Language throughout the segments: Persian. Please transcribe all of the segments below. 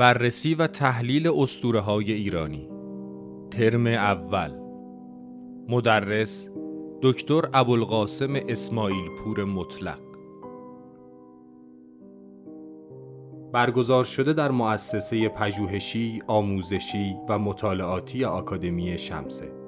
بررسی و تحلیل اسطوره های ایرانی. ترم اول. مدرس دکتر ابوالقاسم اسماعیل پور مطلق. برگزار شده در مؤسسه پژوهشی، آموزشی و مطالعاتی آکادمی شمسه.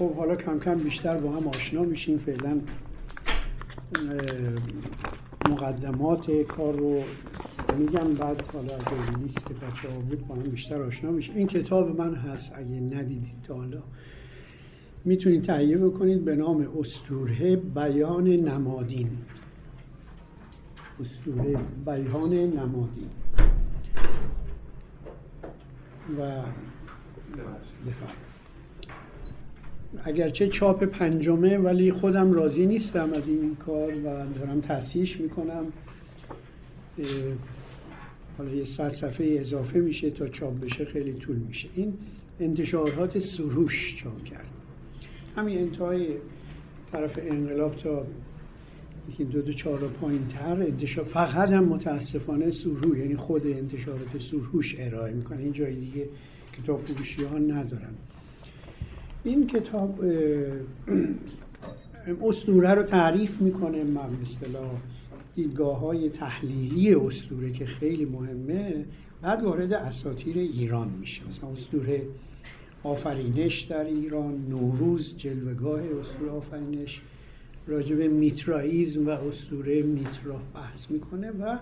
خب حالا کم کم بیشتر با هم آشنا میشیم. فعلا مقدمات کار رو میگم بعد حالا اگه لیست بچه ها بود با هم بیشتر آشنا میشه این کتاب من هست اگه ندیدید تا حالا. می‌تونید تهیه بکنید به نام استوره بیان نمادین. استوره بیان نمادین. و بفرد. اگرچه چاپ پنجمه ولی خودم راضی نیستم از این کار و دارم تصحیحش می‌کنم. حالا یه صد صفحه اضافه میشه تا چاپ بشه خیلی طول میشه. این انتشارات سروش چاپ کرد. همین انتهای طرف انقلاب تا یکی دو دو چهار پایین تر انتشار فقط هم متاسفانه سروش یعنی خود انتشارات سروش ارائه می‌کنه. این جای دیگه کتاب فروشی ها ندارن. این کتاب استوره رو تعریف می‌کنه من اصطلاح دیدگاه های تحلیلی استوره که خیلی مهمه بعد وارد اساتیر ایران میشه. مثلا استوره آفرینش در ایران نوروز جلوگاه استوره آفرینش راجب میترائیزم و استوره میترا بحث می‌کنه و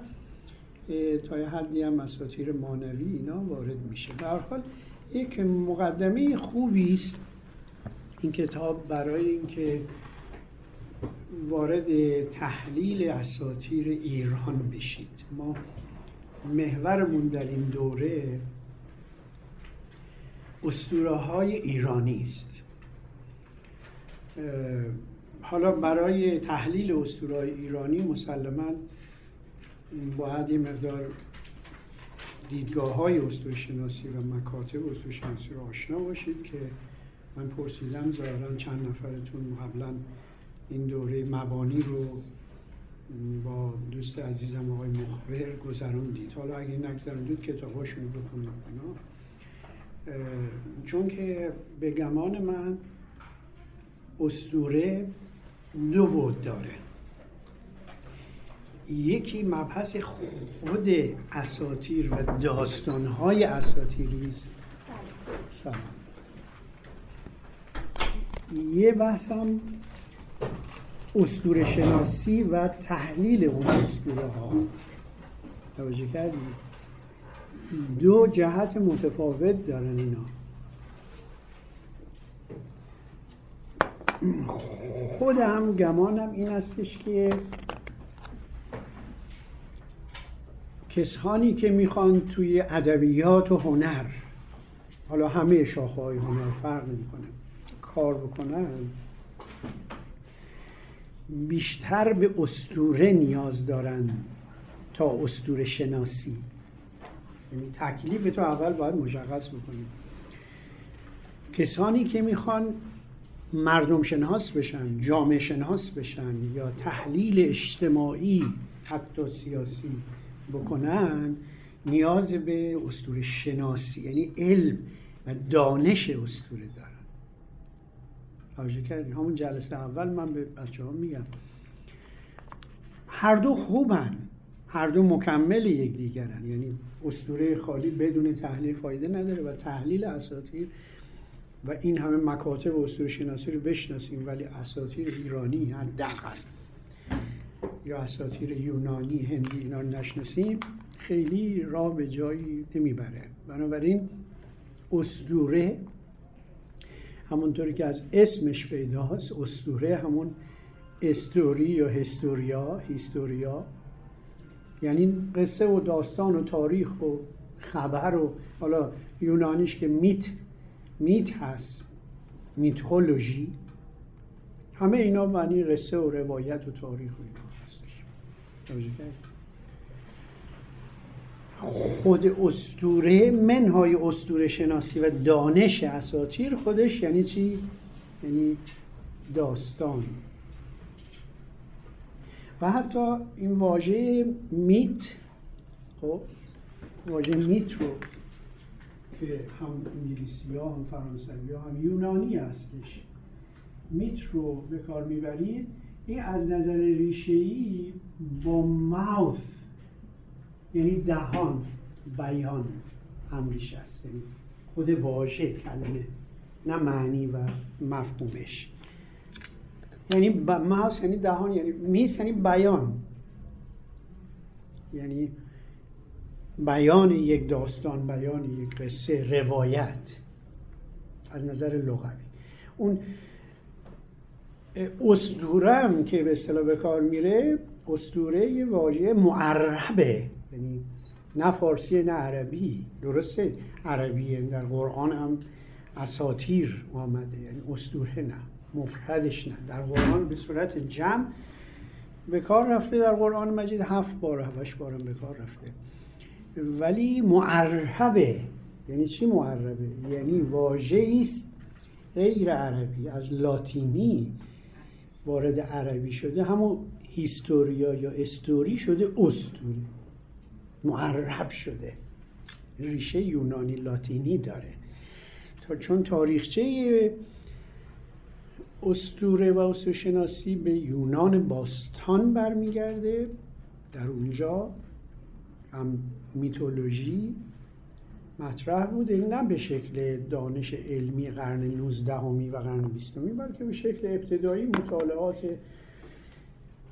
تا یه حدی هم اساتیر مانوی اینا وارد میشه. به هر حال یک مقدمه خوبی است این کتاب برای اینکه وارد تحلیل اساتیر ایران بشید. ما محورمون در این دوره اسطوره های ایرانی است. حالا برای تحلیل اسطوره ایرانی مسلما باید یه مقدار دیدگاه های شناسی و مکاتب شناسی رو آشنا باشید که من پرسیدم ظاهرا چند نفرتون قبلا این دوره مبانی رو با دوست عزیزم آقای مخبر گذروندید حالا اگه نگذروندید کتاباشون رو بخونید چون که به گمان من استوره دو بود داره. یکی مبحث خود اساتیر و داستانهای اساتیری است. سلام. یه بحث هم اسطوره شناسی و تحلیل اون اسطوره ها توجه کردی؟ دو جهت متفاوت دارن اینا. خودم گمانم این استش که کسانی که می‌خوان توی ادبیات و هنر حالا همه شاخه های هنر فرق می‌کنه کار بکنن بیشتر به استوره نیاز دارن تا استوره شناسی. یعنی تکلیف تو اول باید مشخص بکنیم کسانی که می‌خوان مردم شناس بشن جامعه شناس بشن یا تحلیل اجتماعی حتی سیاسی بکنن نیاز به استور شناسی یعنی علم و دانش استوره دارن. توجه کردی. همون جلسه اول من به بچه ها میگم. هر دو خوبن. هر دو مکمل یکدیگرن. یعنی اسطوره خالی بدون تحلیل فایده نداره و تحلیل اساطیر و این همه مکاتب و اسطوره شناسی رو بشناسیم ولی اساطیر ایرانی حداقل. یا اساطیر یونانی هندی اینا نشناسیم خیلی راه به جایی نمی‌بره. بنابراین اسطوره همونطوری که از اسمش پیداست اسطوره همون استوری یا هستوریا هیستوریا. یعنی قصه و داستان و تاریخ و خبر و حالا یونانیش که میت میت هست میتولوژی. همه اینا معنی قصه و روایت و تاریخ و اینا هستش. خود استوره منهای استوره شناسی و دانش اساتیر خودش یعنی چی؟ یعنی داستان و حتی این واژه میت خب واژه میت رو که هم انگلیسی ها هم فرانسوی ها هم یونانی هستش میت رو به کار می‌برید این از نظر ریشه ای با ماوث یعنی دهان بیان هم ریشه است یعنی خود واژه کلمه نه معنی و مفهومش. یعنی ماوس یعنی دهان یعنی میس یعنی بیان. یعنی بیان یک داستان بیان یک قصه روایت از نظر لغوی. اون اسطوره که به اصطلاح به کار میره اسطوره یه واژه معربه. یعنی نه فارسی نه عربی. درسته عربیه در قرآن هم اساتیر آمده یعنی اسطوره نه مفردش نه. در قرآن به صورت جمع به کار رفته در قرآن مجید هفت بار هفتش بارم به کار رفته. ولی معربه. یعنی چی معربه؟ یعنی واژه است غیر عربی. از لاتینی وارد عربی شده همون هیستوریا یا استوری شده استوری. معرب شده. ریشه یونانی لاتینی داره. تا چون تاریخچه استوره و شناسی به یونان باستان برمیگرده در اونجا هم میتولوژی مطرح بوده. نه به شکل دانش علمی قرن 19 و قرن 20 بلکه به شکل ابتدایی مطالعات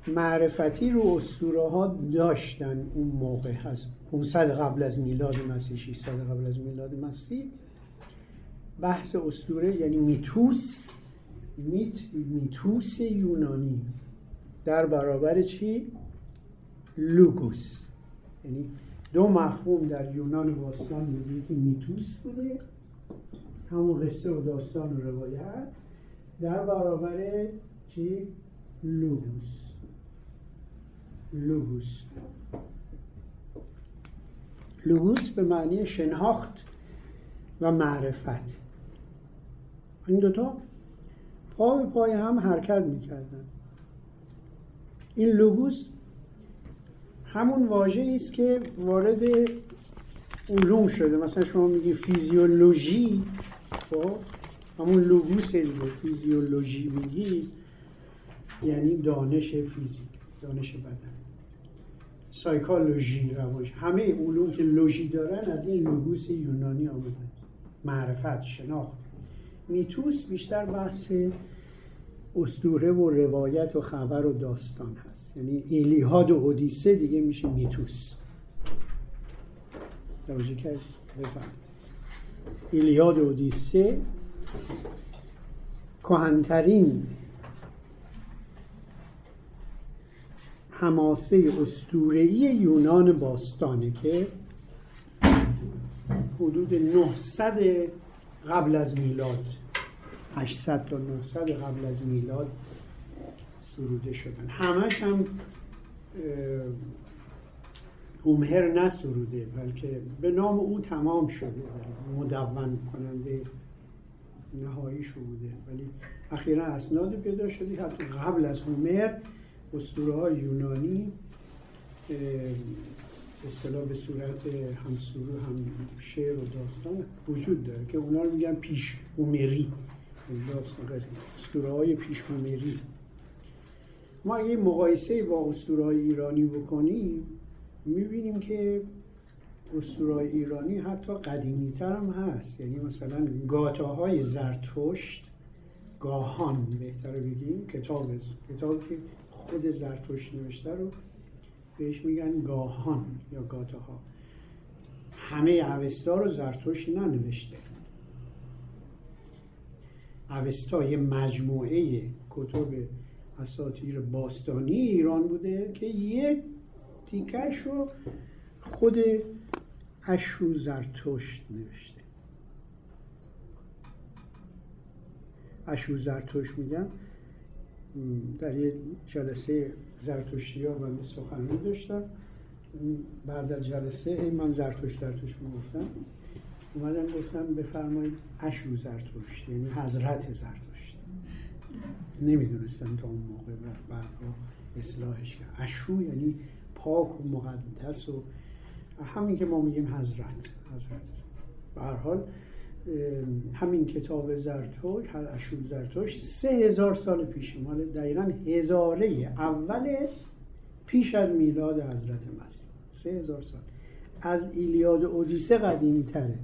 معرفتی رو اسطوره ها داشتن اون موقع هست 500 قبل از میلاد مسیح 600 قبل از میلاد مسیح. بحث اسطوره یعنی میتوس میت میتوس یونانی. در برابر چی؟ لوگوس. یعنی دو مفهوم در یونان باستان بوده که میتوس بوده. همون قصه و داستان و روایت. در برابر چی؟ لوگوس. لوگوس لوگوس به معنی شناخت و معرفت. این دوتا پا به پای هم حرکت می‌کردن. این لوگوس همون واژه است که وارد علوم شده. مثلا شما میگی فیزیولوژی خب همون لوگوس دیگه فیزیولوژی میگی یعنی دانش فیزیک دانش بدن. سایکولوژی روش. همه علوم که لوژی دارن از این لوگوس یونانی آمدن. معرفت شناخت. میتوس بیشتر بحث استوره و روایت و خبر و داستان هست. یعنی ایلیهاد و اودیسه دیگه میشه میتوس. توجه کرد بفهم ایلیاد و اودیسه کهنترین حماسه استورهی یونان باستانه که حدود 900 قبل از میلاد 800 تا 900 قبل از میلاد سروده شدن. همش هم هومهر نسروده بلکه به نام او تمام شده. مدون کننده نهایی بوده. ولی اخیرا اسناد پیدا شده حتی قبل از هومر اسطوره های یونانی اصطلاح به صورت هم سرو هم شعر و داستان وجود داره که اونا رو میگن پیش هومری. اسطوره های پیش هومری. ما اگه مقایسه با اسطوره های ایرانی بکنیم می‌بینیم که اسطوره ایرانی حتی قدیمی تر هم هست. یعنی مثلا گاتاهای زرتشت گاهان بهتر بگیم کتاب کتاب که خود زرتشت نوشته رو بهش میگن گاهان یا گاتاها. همه اوستا رو زرتشت ننوشته. اوستا یه مجموعه کتب اساطیر باستانی ایران بوده که یه تیکش رو خود اشو زرتشت نوشته. اشو زرتشت میگن. در یه جلسه زرتشتی ها من سخنرانی داشتم. بعد از جلسه من زرتشت زرتشت می‌گفتم. اومدن گفتم بفرمایید اشو زرتشت یعنی حضرت زرتشت. نمی‌دونستن تا اون موقع و اصلاحش کرد. اشو یعنی پاک و مقدس و همین که ما میگیم حضرت حضرت. به حال همین کتاب زرتوش اشو زرتوش سه هزار سال پیش مال دقیقا هزاره اول پیش از میلاد حضرت مسیح سه هزار سال. از ایلیاد اودیسه قدیمی تره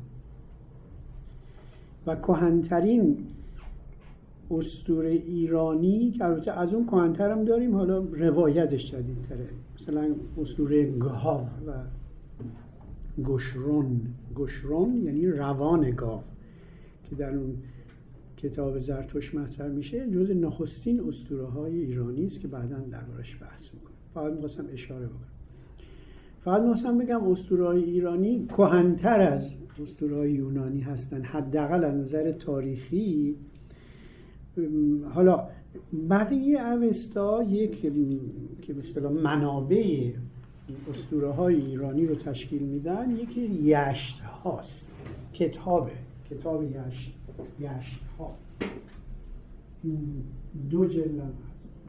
و کهنترین استوره ایرانی که البته از اون کهنتر هم داریم حالا روایتش جدیدتره. مثلا استوره گاو و گشرون گشرون یعنی روان گاو. که در اون کتاب زرتوش مطرح میشه جز نخستین اسطوره های ایرانی است که بعدا دربارش بحث می‌کنه فقط می‌خواستم اشاره بکنم. فقط می‌خواستم بگم اسطوره های ایرانی کهنتر از اسطوره های یونانی هستن. حداقل از نظر تاریخی حالا بقیه اوستا یک که به منابع اسطوره های ایرانی رو تشکیل میدن یکی یشت هاست کتابه. کتاب یشت یشت ها دو جلد هست.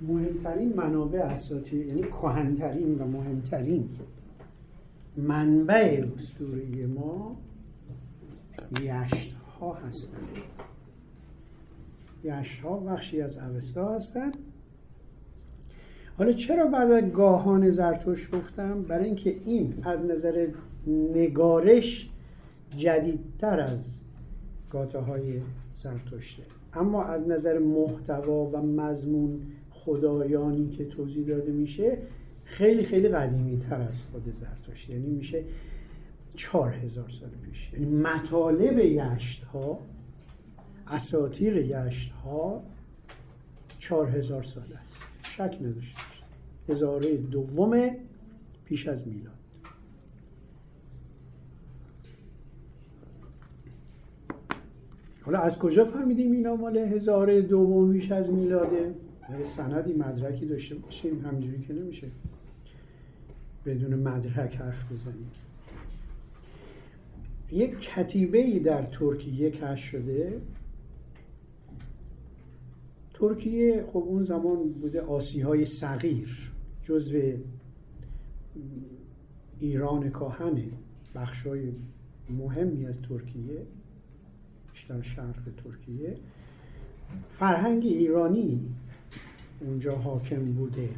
مهمترین منابع اساطیر یعنی کهنترین و مهمترین منبع اسطوره ما یشت ها هستند یشت ها بخشی از اوستا هستند حالا چرا بعد از گاهان زرتوش گفتم؟ برای اینکه این از نظر نگارش جدیدتر از گاته های زرتشته اما از نظر محتوا و مضمون خدایانی که توضیح داده میشه خیلی خیلی قدیمی تر از خود زرتشت. یعنی میشه چهار هزار سال پیش. یعنی مطالب یشت ها اساتیر یشت ها چهار هزار سال است. شک نداشته هزاره دوم پیش از میلاد. حالا از کجا فهمیدیم اینا مال هزاره دوم پیش از میلاده؟ سندی مدرکی داشته باشیم همینجوری که نمیشه بدون مدرک حرف بزنیم. یک کتیبه ای در ترکیه کش شده. ترکیه خب اون زمان بوده آسی های صغیر جزو ایران کاهنه بخشای مهمی از ترکیه. بیشتر شرق ترکیه. فرهنگ ایرانی اونجا حاکم بوده.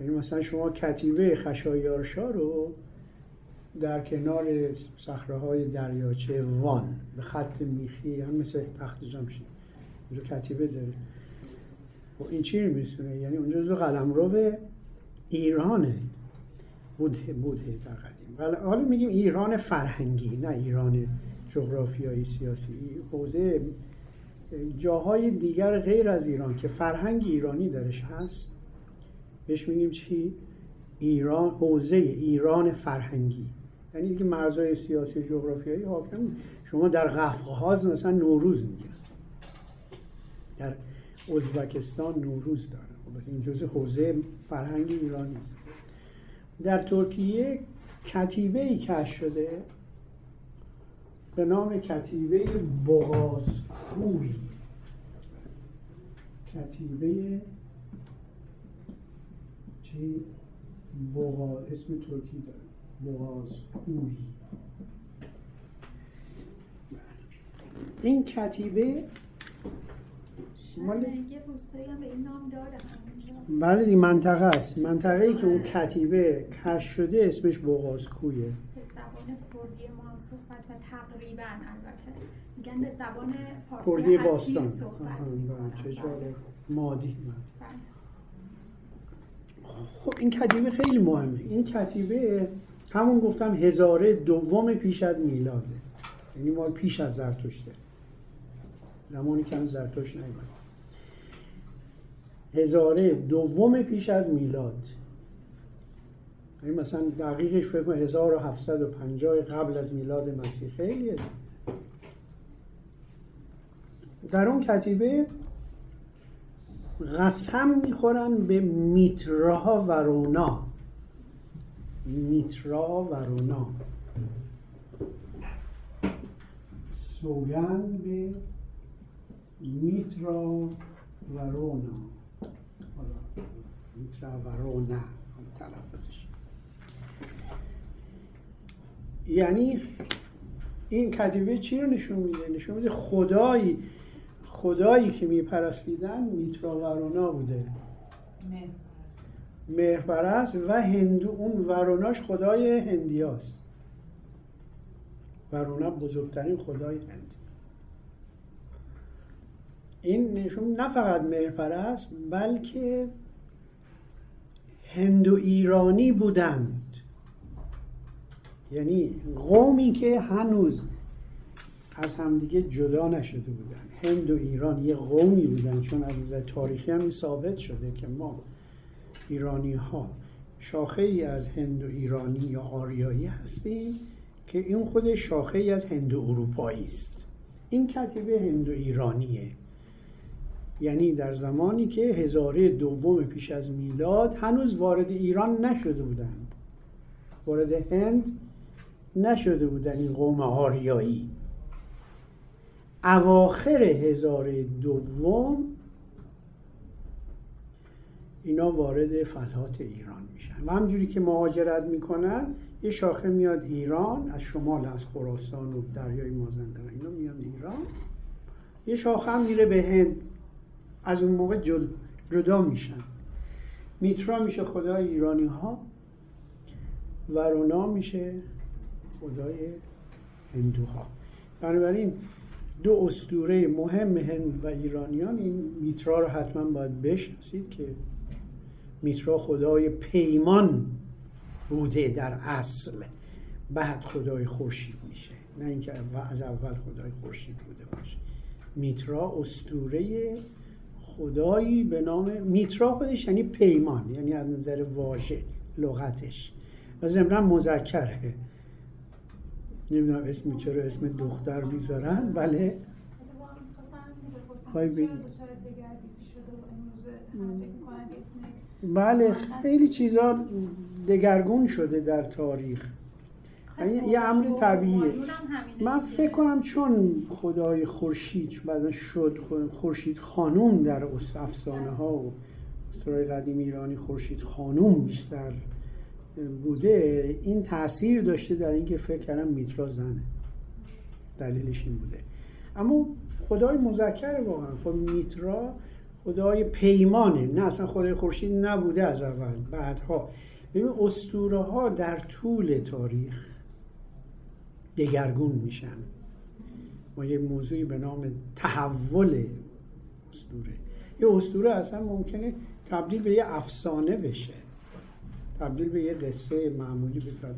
یعنی مثلا شما کتیبه خشایارشا رو در کنار صخره های دریاچه وان به خط میخی هم مثل تخت جمشید اونجا کتیبه داره. و خب این چی میسونه یعنی اونجا جو قلمرو ایرانه بوده بوده در قدیم. حالا میگیم ایران فرهنگی نه ایران جغرافیایی سیاسی حوزه جاهای دیگر غیر از ایران که فرهنگ ایرانی درش هست بهش میگیم چی؟ ایران حوزه ایران فرهنگی. یعنی دیگه مرزهای سیاسی جغرافیایی حاکم شما در قفقاز مثلا نوروز میگن. در ازبکستان نوروز داره خب این جزء حوزه فرهنگ ایرانی است در ترکیه کتیبه ای کش شده به نام کتیبه بغازکوی کتیبه چی؟ بغا... اسم ترکی داره. بغازکوی این کتیبه مال بله این منطقه است. منطقه ای که اون کتیبه کش شده اسمش بغازکویه زبان کردی ما هم صحبت و تقریبا البته. میگن به زبان فارسی کردی باستان. بله، چه جالب. مادی بله. خب این کتیبه خیلی مهمه. این کتیبه همون گفتم هزاره دوم پیش از میلاده. یعنی ما پیش از زرتشته. زمانی که هم زرتشت نیومد. هزاره دوم پیش از میلاد. یعنی مثلا دقیقش فکر کنم 1750 قبل از میلاد مسیح. خیلیه. در اون کتیبه قسم می‌خورن به میترا ورونا میترا ورونا سوگن به میترا ورونا میترا ورونا تلفظش. یعنی این کتیبه چی رو نشون میده؟ نشون میده خدایی خدایی که میپرستیدن میترا ورونا بوده. مهرپرست و هندو اون وروناش خدای هندیاست. ورونا بزرگترین خدای هند این نشون نه فقط مهرپرست بلکه هندو ایرانی بودند یعنی قومی که هنوز از همدیگه جدا نشده بودن. هند و ایران یه قومی بودن چون از نظر تاریخی هم ثابت شده که ما ایرانی ها شاخه ای از هند و ایرانی یا آریایی هستیم که این خود شاخه ای از هند اروپایی است. این کتیبه هند و ایرانیه. یعنی در زمانی که هزاره دوم پیش از میلاد هنوز وارد ایران نشده بودند. وارد هند نشده بودن این قوم آریایی. اواخر هزاره دوم اینا وارد فلات ایران میشن. و همجوری که مهاجرت می‌کنن یه شاخه میاد ایران از شمال از خراسان و دریای مازندران اینا میان ایران. یه شاخه هم میره به هند. از اون موقع جدا میشن. میترا میشه خدای ایرانی ها ورونا میشه. خدای هندوها. بنابراین دو استوره مهم هند و ایرانیان این میترا رو حتما باید بشناسید که میترا خدای پیمان بوده در اصل. بعد خدای خورشید میشه. نه اینکه از اول خدای خورشید بوده باشه. میترا استوره خدایی به نام میترا خودش یعنی پیمان یعنی از نظر واژه لغتش. و ضمنا مذکره. نمی‌دونم اسم چرا اسم دختر می‌ذارن بله خواهی بله خیلی چیزا دگرگون شده در تاریخ. یه امر طبیعیه من فکر کنم چون خدای خورشید بعدا شد خورشید خانوم در افسانه ها و استرای قدیم ایرانی خورشید خانوم بیشتر بوده این تاثیر داشته در اینکه فکر کردم میترا زنه. دلیلش این بوده. اما خدای مذکر واقعا. خب میترا خدای پیمانه. نه اصلا خدای خورشید نبوده از اول بعدها. ببین اسطوره ها در طول تاریخ دگرگون میشن. ما یه موضوعی به نام تحول اسطوره. یه اسطوره اصلا ممکنه تبدیل به یه افسانه بشه. تبدیل به یه قصه معمولی به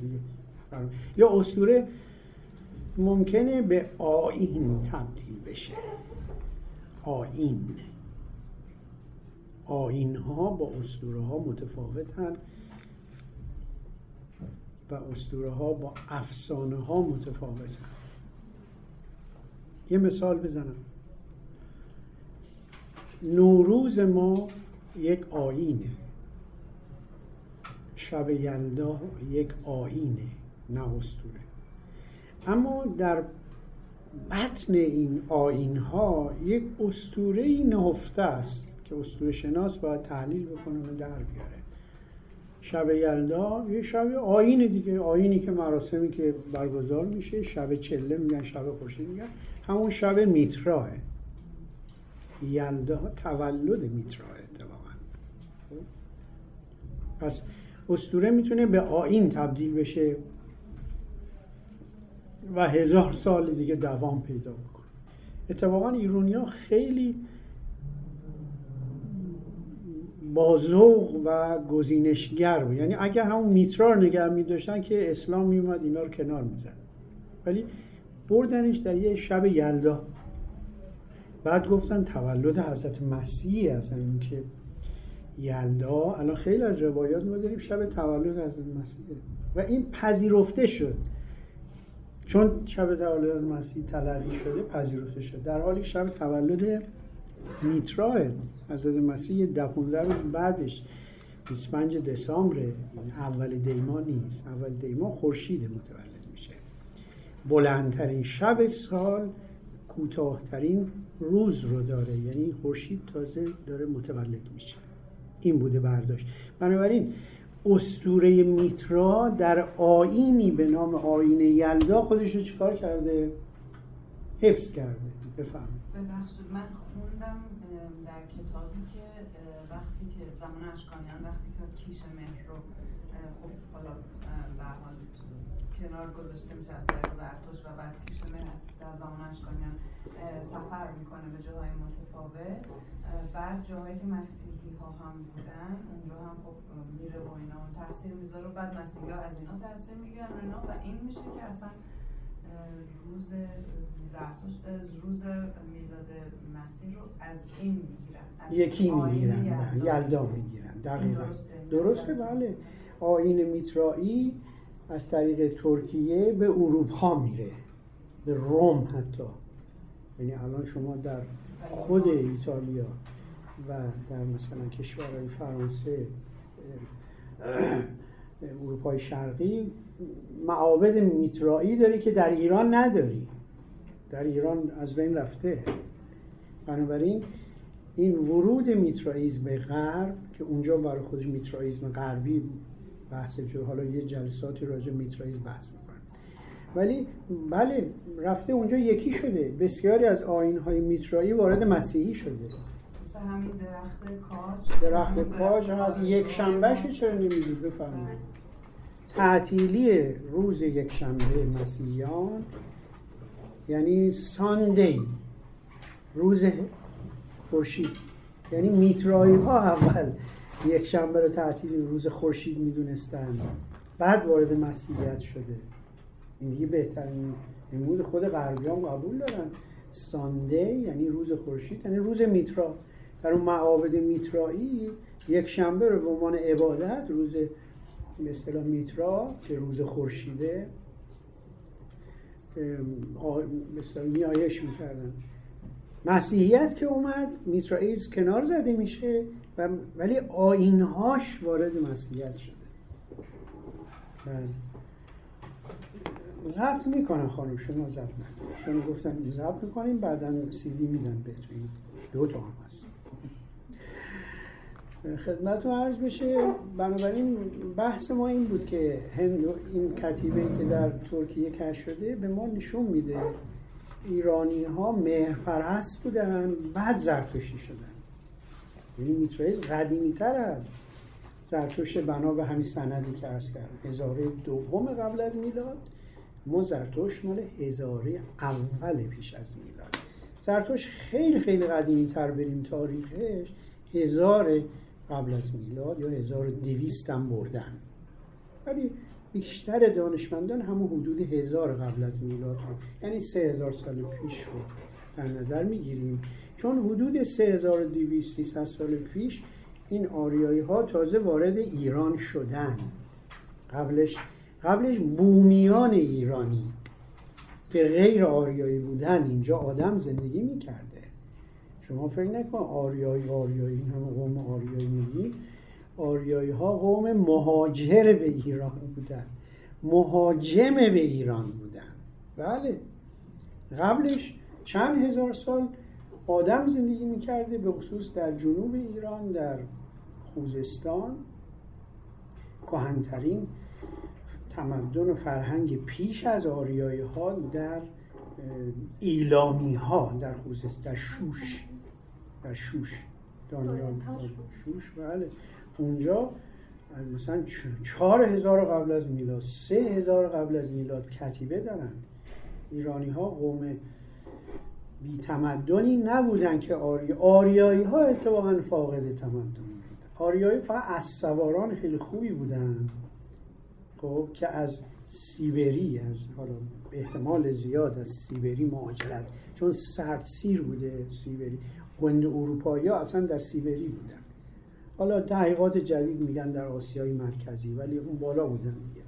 یا اسطوره ممکنه به آین تبدیل بشه. آین آین ها با اسطوره ها متفاوتن و اسطوره ها با افسانه ها متفاوتن. یه مثال بزنم. نوروز ما یک آینه شب یلدا یک آینه نه اسطوره. اما در بطن این آین ها یک اسطوره نهفته است که اسطوره شناس باید تحلیل بکنه و در بیاره شب یلدا یه شب آینه دیگه آینی که مراسمی که برگزار میشه شب چله میگن شب خورشید میگن. همون شب میتراه. یلدا تولد میتراه اتفاقا. خب؟ پس اسطوره می‌تونه به آین تبدیل بشه و هزار سال دیگه دوام پیدا بکنه. اتفاقا ایرونیا خیلی با ذوق و گزینشگر بود. یعنی اگر همون میترا رو نگه می داشتن که اسلام میومد اینا رو کنار می‌زد. ولی بردنش در یه شب یلدا. بعد گفتن تولد حضرت مسیح هستن این که یلدا. الان خیلی از روایات ما داریم شب تولد حضرت مسیح. و این پذیرفته شد. چون شب تولد مسیح تلقی شده پذیرفته شد. در حالی شب تولد میتراه حضرت مسیح ده روز بعدش 25 دسامبر اول دیما نیست. اول دیما خورشید متولد میشه. بلندترین شب سال کوتاهترین روز رو داره. یعنی خورشید تازه داره متولد میشه. این بوده برداشت. بنابراین استوره میترا در آینی به نام آین یلدا خودش رو چیکار کرده؟ حفظ کرده. بفهم ببخشید من خوندم در کتابی که وقتی که زمان اشکانیان وقتی که کیش مهر رو خب حالا به حال کنار گذاشته میشه از طریق زرتوش و بعد کیش مهر. در زمان اشکانیان سفر می‌کنه به جاهای متفاوت. بعد جاهایی که مسیحی ها هم بودن اونجا هم خب میره و اینا تاثیر می‌ذاره. و بعد مسیحی ها از اینا تاثیر می‌گیرن اینا و این میشه که اصلا روز زرتشت روز میلاد مسیح رو از این می‌گیرن یکی می‌گیرن یلدا می‌گیرن دقیقا. درسته بله. آین میترایی از طریق ترکیه به اروپا میره. به روم حتی. یعنی الان شما در خود ایتالیا و در مثلا کشورهای فرانسه اروپای شرقی معابد میترایی داری که در ایران نداری. در ایران از بین رفته. بنابراین این ورود میترائیزم به غرب که اونجا برای خودش میترائیزم غربی بحث جو حالا یه جلساتی راجع میترائیزم بحث ولی بله رفته اونجا یکی شده. بسیاری از آینهای میترایی وارد مسیحی شده. همین درخت کاج. درخت کاج از یک شنبهش چرا نمی‌دید؟ بفرمایید. تعطیلی روز یک شنبه مسیحیان یعنی ساندی روز خورشید. یعنی میترایی ها اول یک شنبه رو تعطیل روز خورشید می‌دونستن. بعد وارد مسیحیت شده. این دیگه بهترین نمود خود غربیان قبول دارن. ساندی یعنی روز خورشید یعنی روز میترا. در اون معابد میترایی یک شنبه رو به عنوان عبادت روز اصطلاح میترا که روز خورشیده مثلا نیایش می‌کردن. مسیحیت که اومد میترائیز کنار زده میشه و ولی آینهاش وارد مسیحیت شده. بله. ضبط می‌کنن خانم شما ضبط نکنید. چون گفتن ضبط می‌کنیم بعدا سیدی میدن بهتون. دو تا هم هست. خدمتتون عرض بشه بنابراین بحث ما این بود که هند این کتیبه که در ترکیه کش شده به ما نشون میده ایرانی ها مهرپرست بودن بعد زرتشتی شدن. یعنی میترائیز قدیمی تر از زرتشت بنا به همین سندی که ارز کردم. هزاره دوم قبل از میلاد. ما زرتشت مال هزاره اول پیش از میلاد. زرتشت خیلی خیلی قدیمی تر بریم تاریخش هزار قبل از میلاد یا 1200 هم بردن. ولی بیشتر دانشمندان همون حدود هزار قبل از میلاد رو یعنی سه هزار سال پیش رو در نظر می‌گیریم. چون حدود 3200 سال پیش این آریایی ها تازه وارد ایران شدن قبلش قبلش بومیان ایرانی که غیر آریایی بودن اینجا آدم زندگی می‌کرده. شما فکر نکن آریایی آریایی این همه قوم آریایی میگی. آریایی ها قوم مهاجر به ایران بودن. مهاجم به ایران بودن. بله. قبلش چند هزار سال آدم زندگی می‌کرده به خصوص در جنوب ایران در خوزستان. کهنترین تمدن و فرهنگ پیش از آریایی ها در ایلامی ها در خوزستان در شوش در شوش دانیال شوش بله. اونجا مثلا چهار هزار قبل از میلاد سه هزار قبل از میلاد کتیبه دارن. ایرانی ها قوم بی تمدنی نبودن که آری... آریایی ها اتفاقا فاقد تمدن بودن. آریایی فقط از سواران خیلی خوبی بودن. خب که از سیبری از حالا احتمال زیاد از سیبری مهاجرت چون سرد سیر بوده سیبری. هند اروپایی ها اصلا در سیبری بودن. حالا تحقیقات جدید میگن در آسیای مرکزی ولی اون بالا بودن دیگه.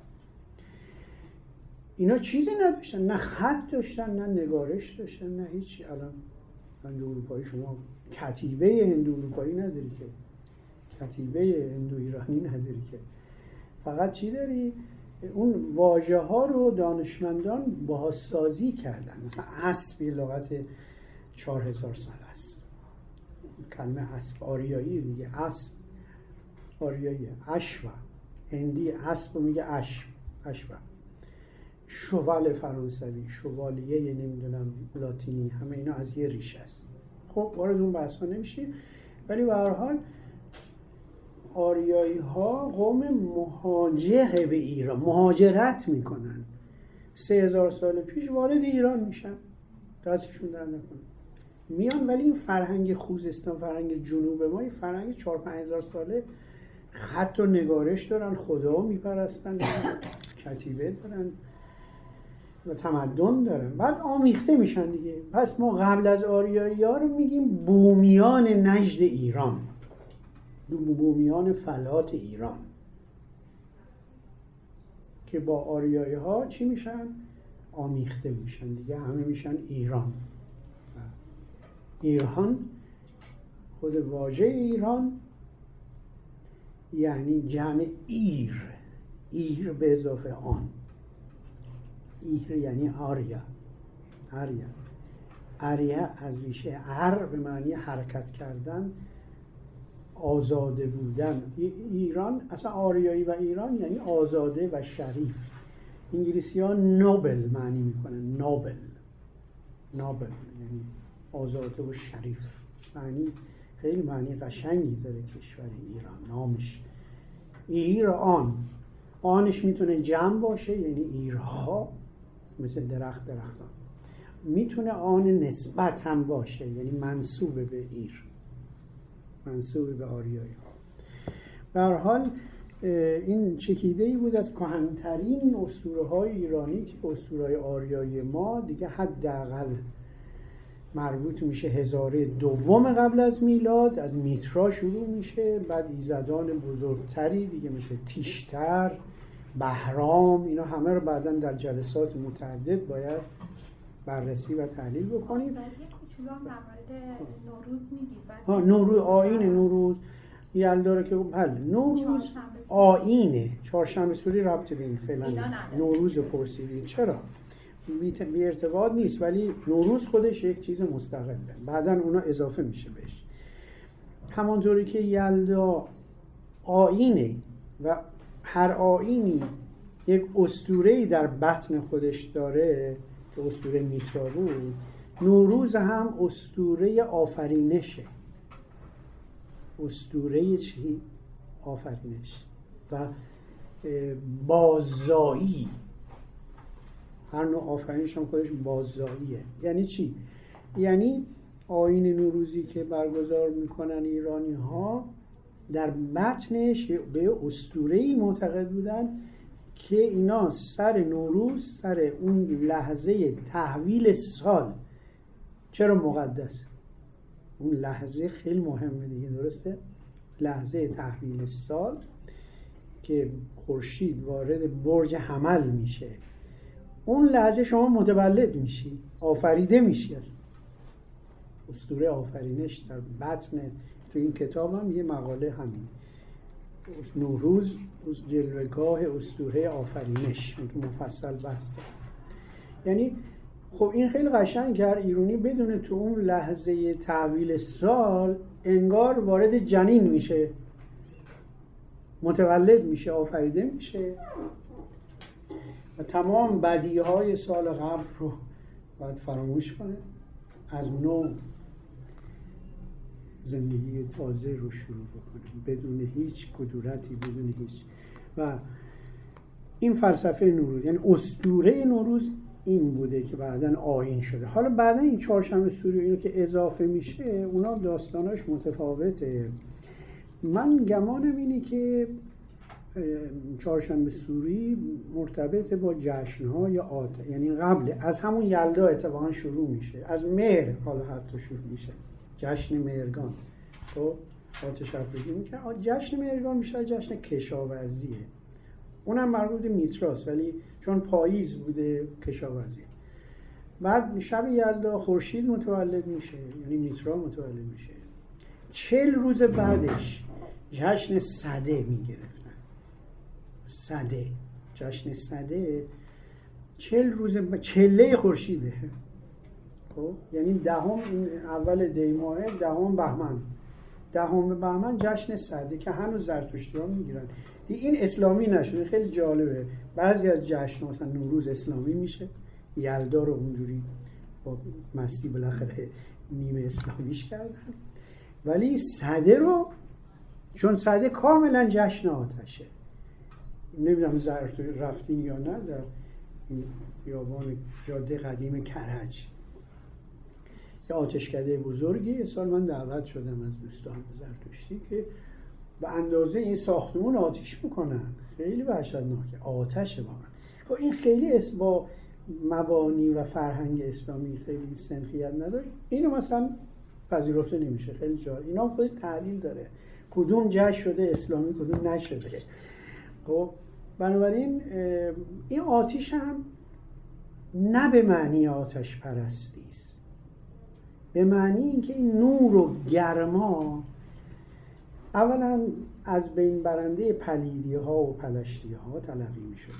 اینا چیزی نداشتن نه خط داشتن نه نگارش داشتن نه هیچی. الان هند اروپایی شما کتیبه هند اروپایی نداری که. کتیبه هندو ایرانی نداری که. فقط چی داری؟ اون واژه ها رو دانشمندان بازسازی کردن. مثلا اسب یه لغت چهار هزار سال است. کلمه اسب آریایی دیگه اسب. آریایی اشوا. هندی اسب میگه اشب اشوا. شوال فرانسوی شوالیه نمی‌دونم لاتینی همه اینا از یه ریشه است. خب وارد اون بحث ها نمیشیم. ولی به هر حال آریایی ها قوم مهاجر به ایران مهاجرت می‌کنن. سه هزار سال پیش وارد ایران میشن. دستشون در نکنه. میان ولی این فرهنگ خوزستان فرهنگ جنوب ما این فرهنگ چهار پنج هزار ساله خط و نگارش دارن خدا میپرستن کتیبه دارن و تمدن دارن. بعد آمیخته میشن دیگه. پس ما قبل از آریایی ها رو میگیم بومیان نجد ایران. بومیان فلات ایران. که با آریایی ها چی میشن؟ آمیخته میشن دیگه همه میشن ایران. ایران خود واژه ایران یعنی جمع ایر. ایر به اضافه آن. ایر یعنی آریا. آریا. آریا از ریشه ار به معنی حرکت کردن آزاده بودن. ایران اصلا آریایی و ایران یعنی آزاده و شریف. انگلیسی ها noble معنی می‌کنن. noble. noble یعنی آزاده و شریف. معنی خیلی معنی قشنگی داره کشور ایران نامش. ایران. آنش می‌تونه جمع باشه یعنی ایرها مثل درخت درختان. می‌تونه آن نسبت هم باشه یعنی منصوب به ایر. منصوب به آریایی ها. حال این چکیده ای بود از کهنترین اسطوره های ایرانی که اسطوره آریایی ما دیگه حداقل مربوط میشه هزاره دوم قبل از میلاد از میترا شروع میشه بعد ایزدان بزرگتری دیگه مثل تیشتر بهرام اینا همه رو بعدا در جلسات متعدد باید بررسی و تحلیل بکنیم. ها نوروز آین نوروز. یلدا که بله نوروز آینه. چهارشنبه سوری ربط به این فعلا نوروز پرسیدید چرا؟ بی ارتباط نیست ولی نوروز خودش یک چیز مستقله. بعدا اونا اضافه میشه بهش. همانطوری که یلدا آینه و هر آینی یک اسطوره در بطن خودش داره که اسطوره میترا بود نوروز هم اسطوره آفرینشه اسطوره چی؟ آفرینش و بازایی هر نوع آفرینش هم خودش بازاییه یعنی چی؟ یعنی آین نوروزی که برگزار می‌کنن ایرانی ها در بطنش به اسطوره معتقد بودن که اینا سر نوروز سر اون لحظه تحویل سال چرا مقدس؟ اون لحظه خیلی مهمه دیگه درسته؟ لحظه تحویل سال که خورشید وارد برج حمل میشه. اون لحظه شما متولد میشی آفریده میشی از اسطوره آفرینش در بطن تو این کتاب هم یه مقاله همین. نوروز جلوگاه اسطوره آفرینش مفصل بحث یعنی خب این خیلی قشنگ کرد ایرونی بدون تو اون لحظه تحویل سال انگار وارد جنین میشه. متولد میشه آفریده میشه. و تمام بدی های سال قبل رو باید فراموش کنه. از نو زندگی تازه رو شروع بکنه. بدون هیچ کدورتی بدون هیچ. و این فلسفه نوروز یعنی اسطوره نوروز این بوده که بعدا آین شده. حالا بعدا این چهارشنبه سوری اینو که اضافه میشه اونا داستاناش متفاوته. من گمانم اینه که چهارشنبه سوری مرتبط با جشنهای آت یعنی قبل از همون یلدا اتفاقا شروع میشه. از مهر حالا حتی شروع میشه. جشن مهرگان. تو آتش افروزی می‌کنه. جشن مهرگان میشه جشن کشاورزیه. اونم مربوط میتراست ولی چون پاییز بوده کشاورزی. بعد شب یلدا خورشید متولد میشه یعنی میترا متولد میشه. چل روز بعدش جشن صده می‌گرفتن. صده جشن صده چل روز چله خورشیده. خب؟ یعنی دهم اول دی ماه دهم بهمن. دهم بهمن جشن صده که هنوز زرتشتی ها می‌گیرن این اسلامی نشده خیلی جالبه. بعضی از جشن مثلا نوروز اسلامی میشه. یلدا رو اونجوری با مستی بالاخره نیمه اسلامیش کردن. ولی صده رو چون صده کاملا جشن آتشه. نمی‌دونم زرت رفتین یا نه در این جاده قدیم کرج. یه آتشکده بزرگی. سال من دعوت شدم از دوستان زرتشتی که به اندازه این ساختمون آتیش می‌کنن خیلی وحشتناکه آتشه واقعا. خب این خیلی با مبانی و فرهنگ اسلامی خیلی سنخیت نداره. اینو مثلا پذیرفته نمیشه. خیلی جا اینا خودش تحلیل داره. کدوم جشن شده اسلامی کدوم نشده. خب بنابراین این آتیش هم نه به معنی آتش پرستی است. به معنی اینکه این نور و گرما اولا از بین برنده پلیدی ها و پلشتی ها تلقی می شده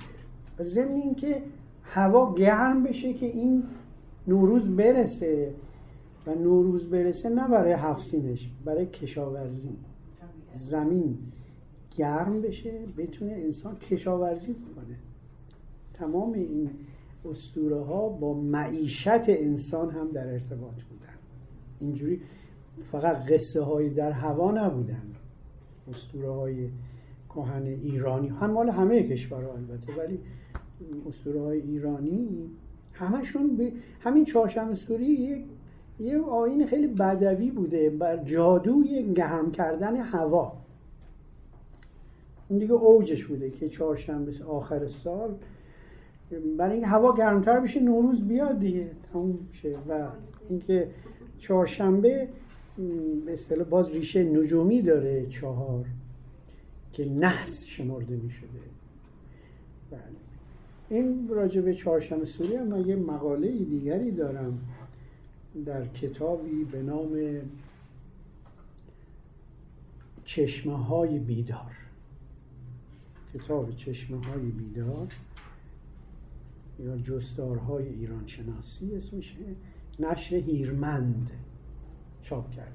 و ضمن اینکه هوا گرم بشه که این نوروز برسه و نوروز برسه نه برای حفظینش برای کشاورزی. زمین گرم بشه بتونه انسان کشاورزی بکنه. تمام این اسطوره ها با معیشت انسان هم در ارتباط بودن. اینجوری فقط قصه های در هوا نبودن. اسطوره های کهن ایرانی. هم مال همه کشورها البته ولی اسطوره های ایرانی همشون به همین چهارشنبه سوری یک یه آین خیلی بدوی بوده بر جادوی گرم کردن هوا. این دیگه اوجش بوده که چهارشنبه آخر سال برای اینکه هوا گرمتر بشه نوروز بیاد دیگه. تموم شه. و اینکه چهارشنبه به اصطلاح باز ریشه نجومی داره چهار که نحس شمرده می شده بله. این راجع به چهارشنبه سوری من یه مقاله دیگری دارم در کتابی به نام چشمه های بیدار. کتاب چشمه های بیدار یا جستارهای ایران شناسی اسمشه نشر هیرمند. چاپ کرده.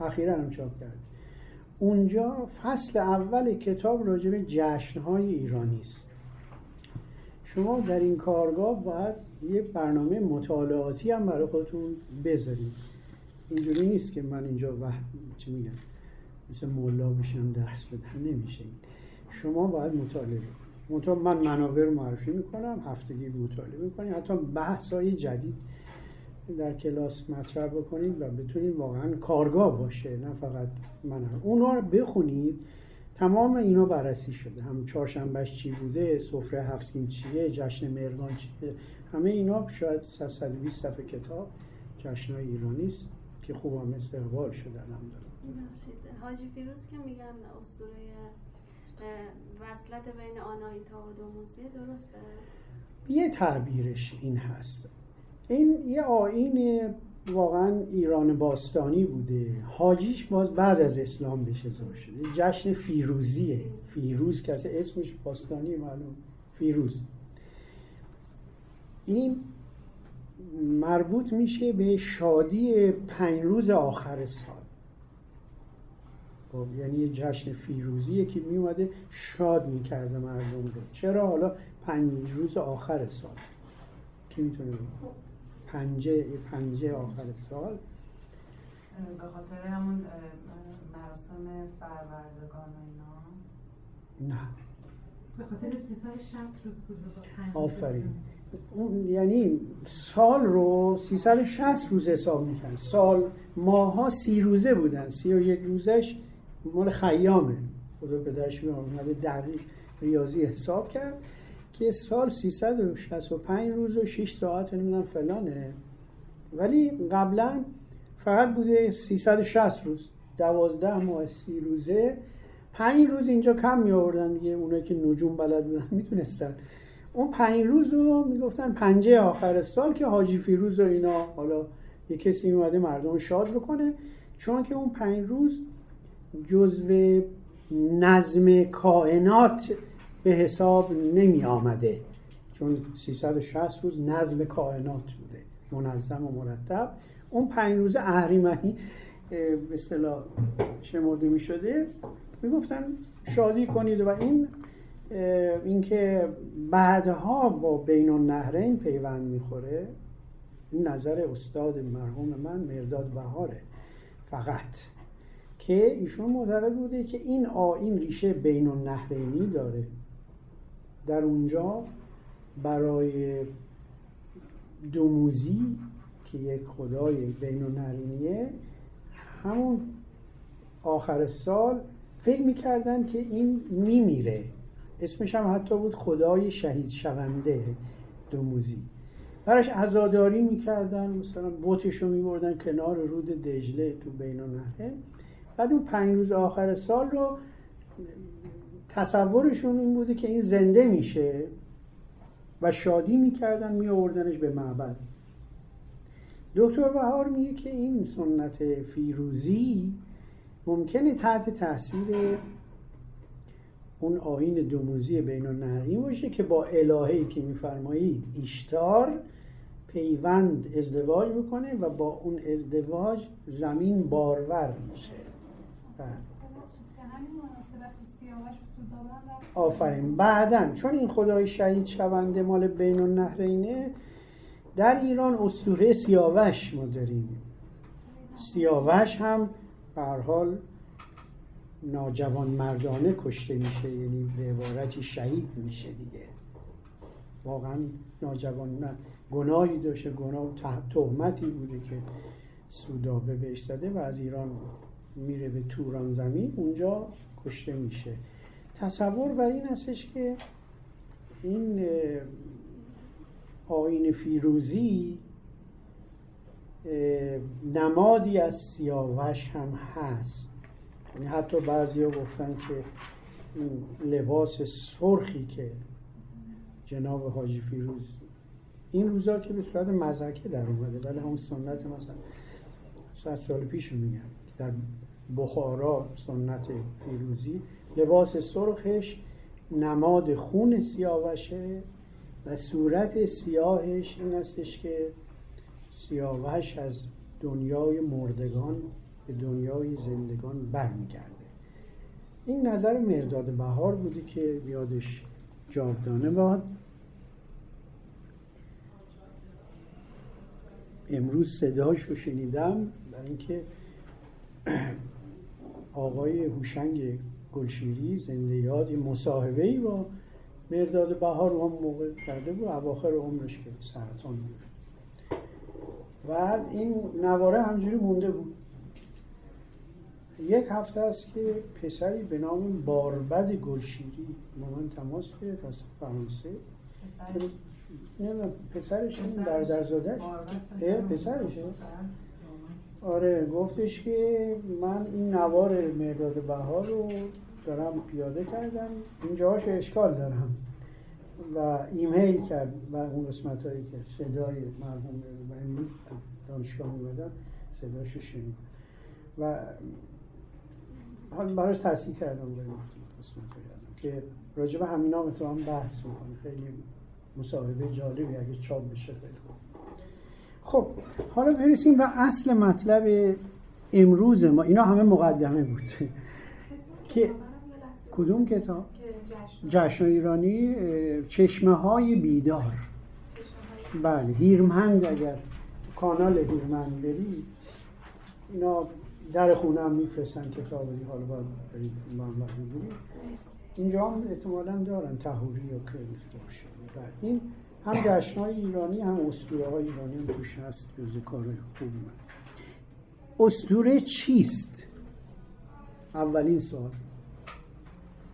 اخیرا هم چاپ کرده. اونجا فصل اول کتاب راجع به جشنهای ایرانی است. شما در این کارگاه باید یه برنامه مطالعاتی هم برای خودتون بذارید. اینجوری نیست که من اینجا وحد چی میگم مثل مولا بشم درس بدم نمیشه شما باید مطالعه کنید من منابع رو معرفی می‌کنم هفتگی مطالعه می‌کنید حتی بحث های جدید در کلاس مطرح بکنید و بتونید واقعا کارگاه باشه نه فقط من. هم. اونا رو بخونید تمام اینا بررسی شده. هم چهارشنبهش چی بوده سفره هفت چیه جشن مرگان چیه؟ همه اینا شاید 120 صفحه کتاب جشن های ایرانی است که خوب هم استقبال شده الحمدلله. حاجی فیروز که میگن اسطوره وصلت بین آناهیتا و دوموزی درسته؟ یه تعبیرش این هست. این یه آین واقعا ایران باستانی بوده. حاجیش باز بعد از اسلام بهش اضافه شده. جشن فیروزیه. فیروز که اسمش باستانی معلوم. فیروز. این مربوط میشه به شادی پنج روز آخر سال. خب یعنی یه جشن فیروزیه که میومده شاد می‌کرده مردم رو. چرا؟ حالا پنج روز آخر سال. کی می‌تونه پنجه پنجه آخر سال. به خاطر همون مراسم فروردگان اینا؟ نه. به خاطر 360 روز بود آفرین. اون یعنی سال رو 360 روز حساب می‌کنن سال ماها سی روزه بودن. سی و یک روزش مال خیامه. خدا پدرش اومده دقیق ریاضی حساب کرد. که سال 365 روز و 6 ساعت نمی‌دونم فلانه. ولی قبلا فقط بوده 360 روز. دوازده ماه سی روزه. پنج روز اینجا کم می آوردن دیگه اونایی که نجوم بلد بودن می‌تونستن. اون پنج روز رو می‌گفتن پنجه آخر سال که حاجی فیروز و اینا حالا یه کسی میومده مردم شاد بکنه. چون که اون پنج روز جزو نظم کائنات به حساب نمی آمده. چون 360 روز نظم کائنات بوده. منظم و مرتب. اون پنج روز اهریمنی اه، به اصطلاح شمرده می شده. می‌گفتن شادی کنید و این اینکه بعدها با بین النهرین پیوند می‌خوره. این نظر استاد مرحوم من مرداد بهاره فقط که ایشون معتقد بوده که این آین ریشه بین النهرینی داره. در اونجا برای دوموزی که یک خدای بین النهرینیه همون آخر سال فکر می‌کردن که این میمیره. اسمش هم حتی بود خدای شهید شونده دوموزی براش عزاداری می‌کردن مثلا بوتش رو میبردن کنار رود دجله تو بین النهرین بعد اون پنج روز آخر سال رو تصورشون این بوده که این زنده میشه و شادی می‌کردن میآوردنش به معبد دکتر بهار میگه که این سنت فیروزی ممکنه تحت تاثیر اون آین دوموزی بین النهرین باشه که با الهه‌ای که میفرمایید ایشتار پیوند ازدواج می‌کنه و با اون ازدواج زمین بارور میشه آفرین. بعدا چون این خدای شهید شونده مال بین النهرینه در ایران اسطوره سیاوش ما داریم. سیاوش هم به حال ناجوان مردانه کشته میشه یعنی به عبارتی شهید میشه دیگه. واقعا ناجوان نه گناهی داشته گناه تهمتی بوده که سودابه بهش زده و از ایران میره به توران زمین. اونجا کشته میشه. تصور بر این هستش که این آین فیروزی نمادی از سیاوش هم هست. یعنی حتی بعضی گفتن که این لباس سرخی که جناب حاجی فیروز این روزا که به صورت مزهکه در اومده ولی همون سنت مثلا صد سال پیش رو میگم در بخارا سنت فیروزی. لباس سرخش نماد خون سیاوشه و صورت سیاهش این استش که سیاوش از دنیای مردگان به دنیای زندگان برمیگرده. این نظر مرداد بهار بوده که یادش جاودانه باد. امروز صداش رو شنیدم برای اینکه آقای هوشنگ گلشیری زنده یاد یه مصاحبه با مرداد بهار هم موقع کرده بود اواخر عمرش که سرطان بود. بعد این نواره همجوری مونده بود. یک هفته است که پسری به نام باربد گلشیری با من تماس گرفت از فرانسه. پسر- که نمی‌دونم پسرش این در درزادش. اه، پسرشه. آره گفتش که من این نوار مرداد بهار رو دارم پیاده کردم. اینجاهاش اشکال دارم. و ایمیل کرد و اون قسمت هایی که صدای مرحوم و دانشگاه میمدم صداشو شنید. و براش تصحیح کردم به قسمت که راجع به همینا هم بحث می‌کنه. خیلی مصاحبه جالبی اگه چاپ بشه خیلی. خب حالا برسیم به اصل مطلب امروز ما. اینا همه مقدمه بود. که کدوم کتاب؟ جشن. ایرانی چشمه های بیدار. بله هیرمند اگر کانال هیرمند بری اینا در خونه هم میفرستن کتاب حالا باید برید اینجا هم احتمالا دارن تهوری یا کردی باشه. بله. این هم جشنهای ایرانی هم اسطوره های ایرانی هم توش هست جز کار خوبی من. اسطوره چیست؟ اولین سوال.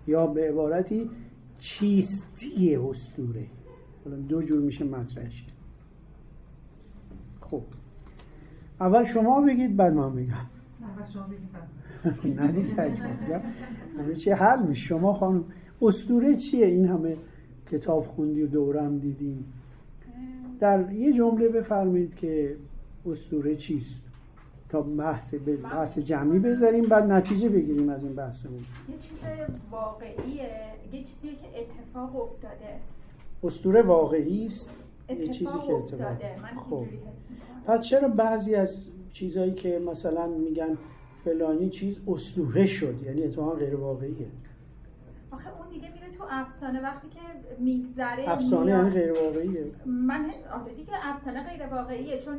یا به عبارتی چیستی اسطوره؟ حالا دو جور میشه مطرحش. کرد خب. اول شما بگید بعد من بگم. نه شما بگید بعد. نه دیگه. همه چی حل میشه. شما خانم اسطوره چیه؟ این همه کتاب خوندی و دورم دیدیم در یه جمله بفرمایید که اسطوره چیست؟ تا بحث به بحث جمعی بذاریم بعد نتیجه بگیریم از این بحثمون. یه چیز واقعیه یه چیزیه که اتفاق افتاده. اسطوره واقعی است؟ یه چیزی که اتفاق افتاده خب. پس چرا بعضی از چیزهایی که مثلا میگن فلانی چیز اسطوره شد؟ یعنی اتفاقا غیر واقعیه. آخه اون دیگه میره تو افسانه وقتی که میگذره افسانه یعنی غیر واقعیه من آره دیگه افسانه غیر واقعیه چون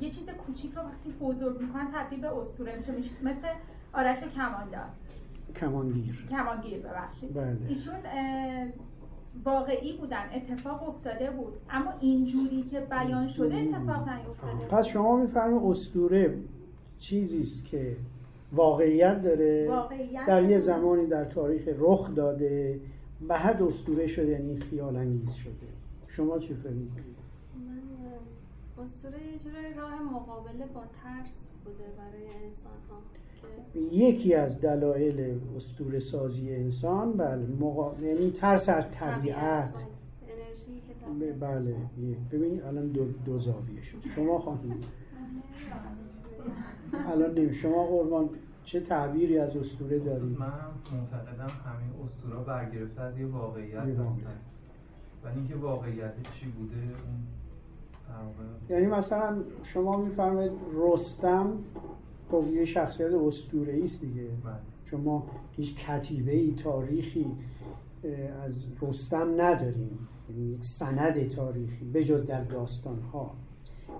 یه چیز کوچیک رو وقتی بزرگ می‌کنن تبدیل به اسطوره میشه مثل آرش کماندار. کمانگیر. کمانگیر ببخشید. بله. ایشون واقعی بودن اتفاق افتاده بود. اما اینجوری که بیان شده اتفاق نیفتاده پس شما میفرمایید اسطوره چیزی است که واقعیت داره واقعیت در یه. زمانی در تاریخ رخ داده بعد اسطوره شده یعنی خیال انگیز شده شما چی فکر می‌کنید من اسطوره یه جورای راه مقابله با ترس بوده برای انسان ها که یکی از دلایل اسطوره سازی انسان بله مقا... یعنی ترس از طبیعت بله. انرژی که بله. یک ببینید الان دو, دو زاویه شد شما خانم الان نمی شما قربان چه تعبیری از اسطوره دارید؟ من معتقدم همه اسطورا برگرفته از یه واقعیت هستن. ولی اینکه واقعیت چی بوده اون یعنی مثلا شما میفرمایید رستم خب یه شخصیت اسطوره است دیگه. بله. چون ما هیچ کتیبه ای تاریخی از رستم نداریم. یعنی یک سند تاریخی بجز در داستان ها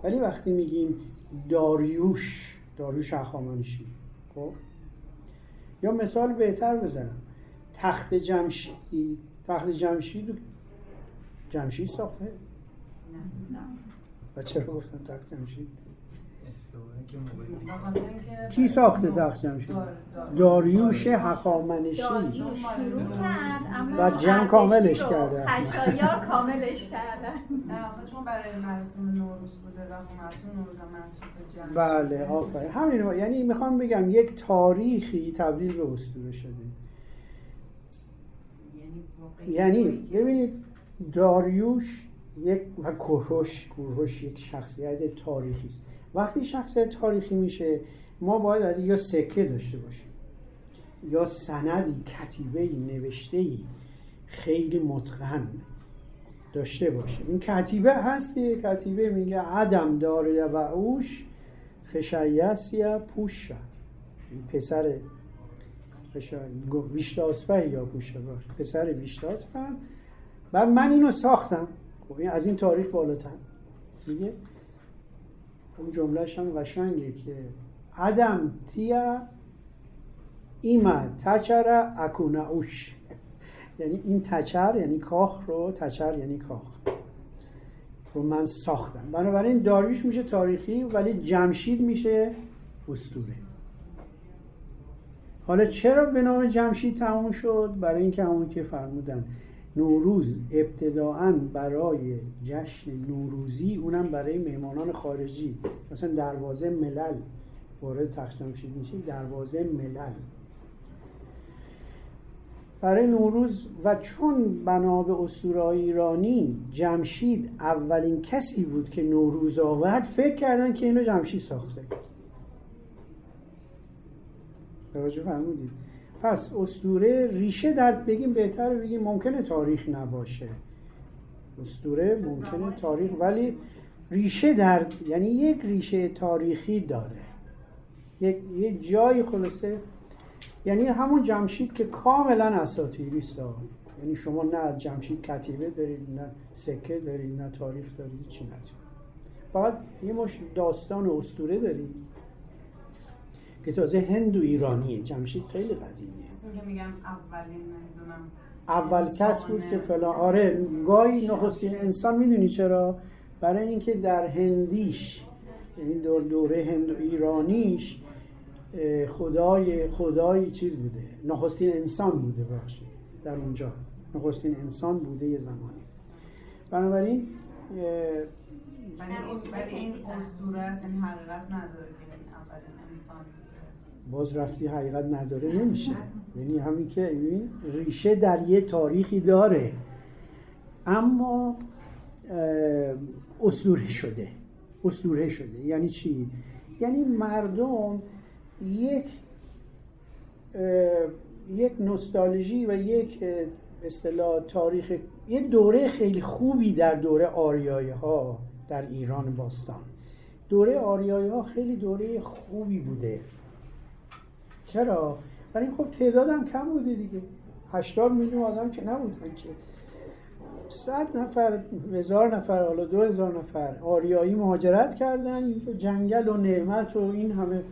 ولی وقتی میگیم داریوش داریوش هخامنشی خب؟ یا مثال بهتر بزنم. تخت جمشید تخت جمشید جمشید ساخته؟ نه. و چرا گفتن تخت جمشید اشتباهی که موقعی به خاطر اینکه کی ساخته تخت جمشید؟ دار- دار- داریوش هخامنشی داریوش شروع کرد اما و جمع کاملش کرده. خشایار کاملش آخه چون برای مراسم نوروز بوده و خب مراسم نوروز هم بله آفرین. همین یعنی می‌خوام بگم یک تاریخی تبدیل به اسطوره شده. یعنی یعنی ببینید داریوش یک و کوروش کوروش یک شخصیت تاریخی است. وقتی شخصیت تاریخی میشه ما باید از یا سکه داشته باشیم یا سندی کتیبه نوشته خیلی متقن داشته باشیم. این کتیبه هستی کتیبه میگه عدم داره و اوش خشایسیا پوشا این پسر ویشتاسپه یا پوشه پسر ویشتاسپه بعد من اینو ساختم. خب از این تاریخ بالاتر. میگه؟ اون جملهش هم قشنگه که عدم تیا ایما تچر اکوناوش یعنی این تچر یعنی کاخ رو تچر یعنی کاخ. رو من ساختم. بنابراین داریوش میشه تاریخی ولی جمشید میشه اسطوره. حالا چرا به نام جمشید تموم شد؟ برای اینکه همون که فرمودن. نوروز ابتداعا برای جشن نوروزی اونم برای مهمانان خارجی. مثلا دروازه ملل وارد تخت جمشید میشه دروازه ملل. برای نوروز و چون بنا به اسطوره ایرانی جمشید اولین کسی بود که نوروز آورد فکر کردن که اینو جمشید ساخته. توجه فرمودید. پس اسطوره ریشه در بگیم بهتر بگیم ممکنه تاریخ نباشه. اسطوره ممکنه تاریخ ولی ریشه در یعنی یک ریشه تاریخی داره. یک یه جای خلاصه یعنی همون جمشید که کاملا اساطیری است. یعنی شما نه جمشید کتیبه دارید نه سکه دارید نه تاریخ دارید چی ندارید. فقط یه مش داستان و اسطوره دارید. که تازه هند و ایرانیه. جمشید خیلی قدیمیه. میگم اولین نمی‌دونم. اول کس بود که فلان آره گاهی نخستین انسان می‌دونی چرا؟ برای اینکه در هندیش یعنی دور دوره هند و ایرانیش خدای خدای چیز بوده. نخستین انسان بوده بخشید در اونجا. نخستین انسان بوده یه زمانی. بنابراین این- ولی این اسطوره است یعنی حقیقت نداره که این اولین انسان. باز رفتی حقیقت نداره نمیشه. یعنی همین که این ریشه در یه تاریخی داره. اما اسطوره شده. اسطوره شده. یعنی چی؟ یعنی مردم یک یک نوستالژی و یک اصطلاح تاریخ یه دوره خیلی خوبی در دوره آریایی ها در ایران باستان. دوره آریایی ها خیلی دوره خوبی بوده. چرا؟ برای خب تعداد هم کم بوده دیگه. هشتاد میلیون آدم که نبودن که. صد نفر هزار نفر حالا دو هزار نفر. آریایی مهاجرت کردن جنگل و نعمت و این همه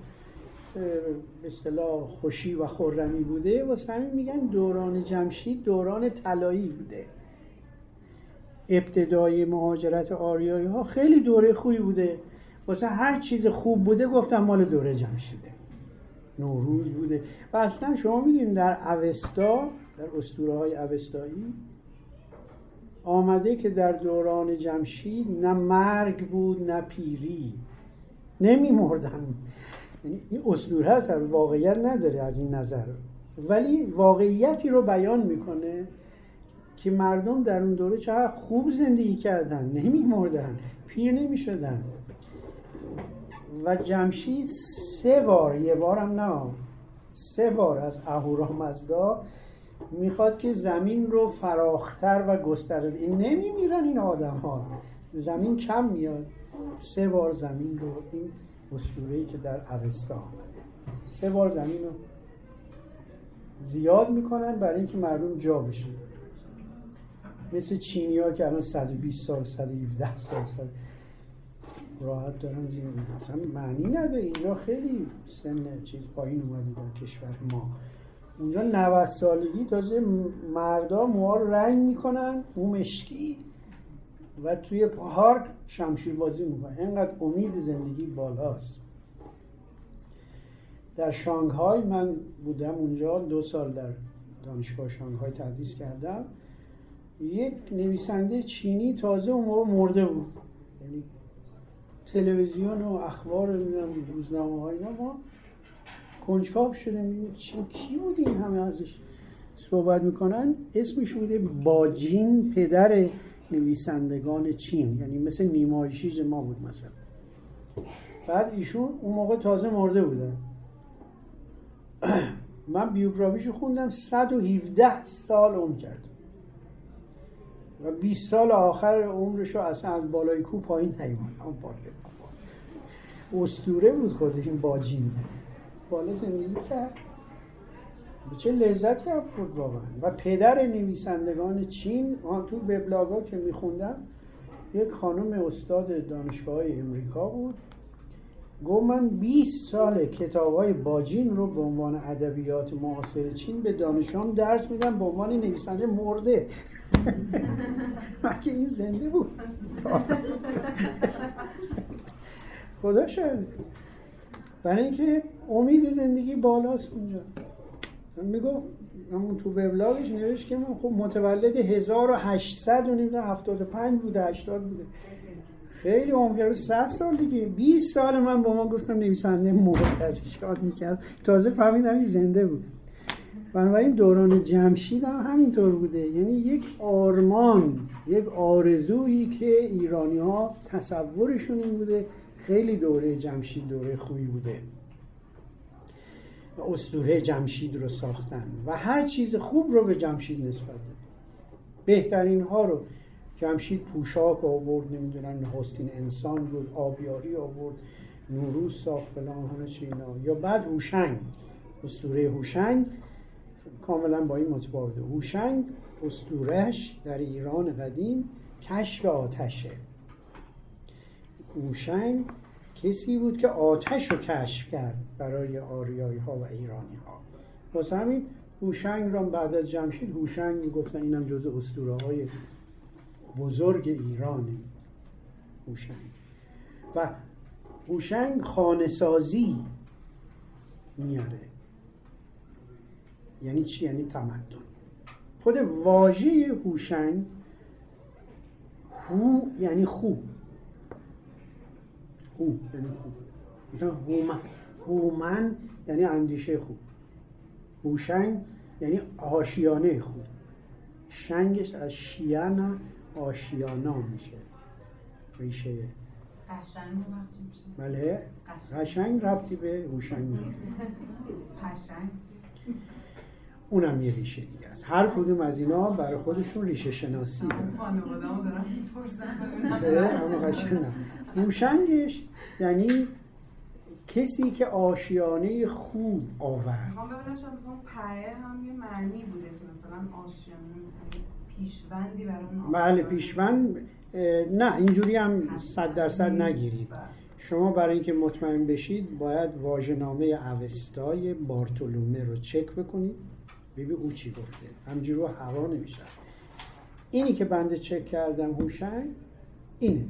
به اصطلاح خوشی و خرمی بوده. و همین میگن دوران جمشید دوران طلایی بوده. ابتدای مهاجرت آریایی ها خیلی دوره خوبی بوده. واسه هر چیز خوب بوده گفتم مال دوره جمشیده نوروز بوده. و اصلا شما می‌دونید در اوستا در اسطوره های اوستایی آمده که در دوران جمشید نه مرگ بود نه پیری. نمی مردن یعنی این اسطوره هست واقعیت نداره از این نظر. ولی واقعیتی رو بیان می‌کنه که مردم در اون دوره چقدر خوب زندگی کردن. نمی مردن پیر نمی شدن و جمشید سه بار یه بارم نه سه بار از اهورامزدا می‌خواد که زمین رو فراختر و گسترده این نمیمیرن این آدم ها زمین کم میاد. سه بار زمین رو این اسطوره‌ای که در اوستا آمده. سه بار زمین رو زیاد می‌کنن برای اینکه مردم جا بشن. مثل چینی ها که الان 120 سال 117 سال سال راحت دارن زیر اصلا معنی نداره. اینجا خیلی سن چیز پایین اومده در کشور ما. اونجا 90 سالگی تازه مردا موها رو رنگ می‌کنن مو مشکی و توی پارک شمشیر بازی می‌کنن. اینقدر امید زندگی بالاست. در شانگهای من بودم اونجا دو سال در دانشگاه شانگهای تدریس کردم. یک نویسنده چینی تازه اون موقع مرده بود. تلویزیون و اخبار روزنامه های ما کنجکاو شده. کی بود این همه ازش صحبت می‌کنن؟ اسمش بوده باجین پدر نویسندگان چین. یعنی مثل نیمایشیز ما بود مثلا. بعد ایشون اون موقع تازه مرده بودن. من بیوگرافیشو خوندم 117 سال عمر کرد. و 20 سال آخر عمرشو اصلا از بالای کو پایین نیومد. استوره بود خود این باجین بالا زندگی کرد. به چه لذتی هم بود واقعا. و پدر نویسندگان چین تو وبلاگا که میخوندم یک خانم استاد دانشگاه امریکا بود. گفت من 20 سال کتاب های باجین رو به عنوان ادبیات معاصر چین به دانشجوام درس میدم به عنوان نویسنده مرده. مگه این زنده بود؟ خدا شاید برای اینکه امید زندگی بالاست اونجا. می‌گفت همون تو وبلاگش نوشت که من خب متولد 1800 و 75 بوده 80 بوده. خیلی عمر 100 سال دیگه. 20 سال من با ما گفتم نویسنده موقع از شاد می‌کرد. تازه فهمیدم این زنده بود. بنابراین دوران جمشید هم همینطور بوده. یعنی یک آرمان یک آرزویی که ایرانی ها تصورشون بوده. خیلی دوره جمشید دوره خوبی بوده. و اسطوره جمشید رو ساختن. و هر چیز خوب رو به جمشید نسبت داد. بهترین ها رو. جمشید پوشاک آورد نمی‌دونن نخستین انسان بود آبیاری آورد نوروز ساخت فلان همه چی اینا. یا بعد هوشنگ اسطوره هوشنگ کاملا با این متفاوته. هوشنگ اسطورهش در ایران قدیم کشف آتشه. هوشنگ کسی بود که آتش رو کشف کرد برای آریایی ها و ایرانی ها واسه همین هوشنگ را بعد از جمشید هوشنگ می‌گفتن اینم جز اسطوره های بزرگ ایرانه. هوشنگ و هوشنگ خانسازی میاره. یعنی چی؟ یعنی تمدن. خود واژه هوشنگ هو یعنی خوب هو یعنی خوب مثلا هومن هومن یعنی اندیشه خوب هوشنگ یعنی آشیانه خوب شنگش از شیانا آشیانا میشه. ریشه قشنگ بله. قشنگ. ربطی به هوشنگ. اونم یه ریشه دیگه است. هر کدوم از اینا برای خودشون ریشه شناسی داره. هوشنگش یعنی کسی که آشیانه خوب آورد. مثلا هم یه معنی بوده که مثلا آشیانه پیشوندی برای بله. پیشوند نه اینجوری هم صد درصد. نگیرید. بله. شما برای اینکه مطمئن بشید باید واژه‌نامه اوستای بارتولومه رو چک بکنید. ببین او چی گفته؟ همجوری رو هوا نمیشه. اینی که بنده چک کردم هوشنگ اینه.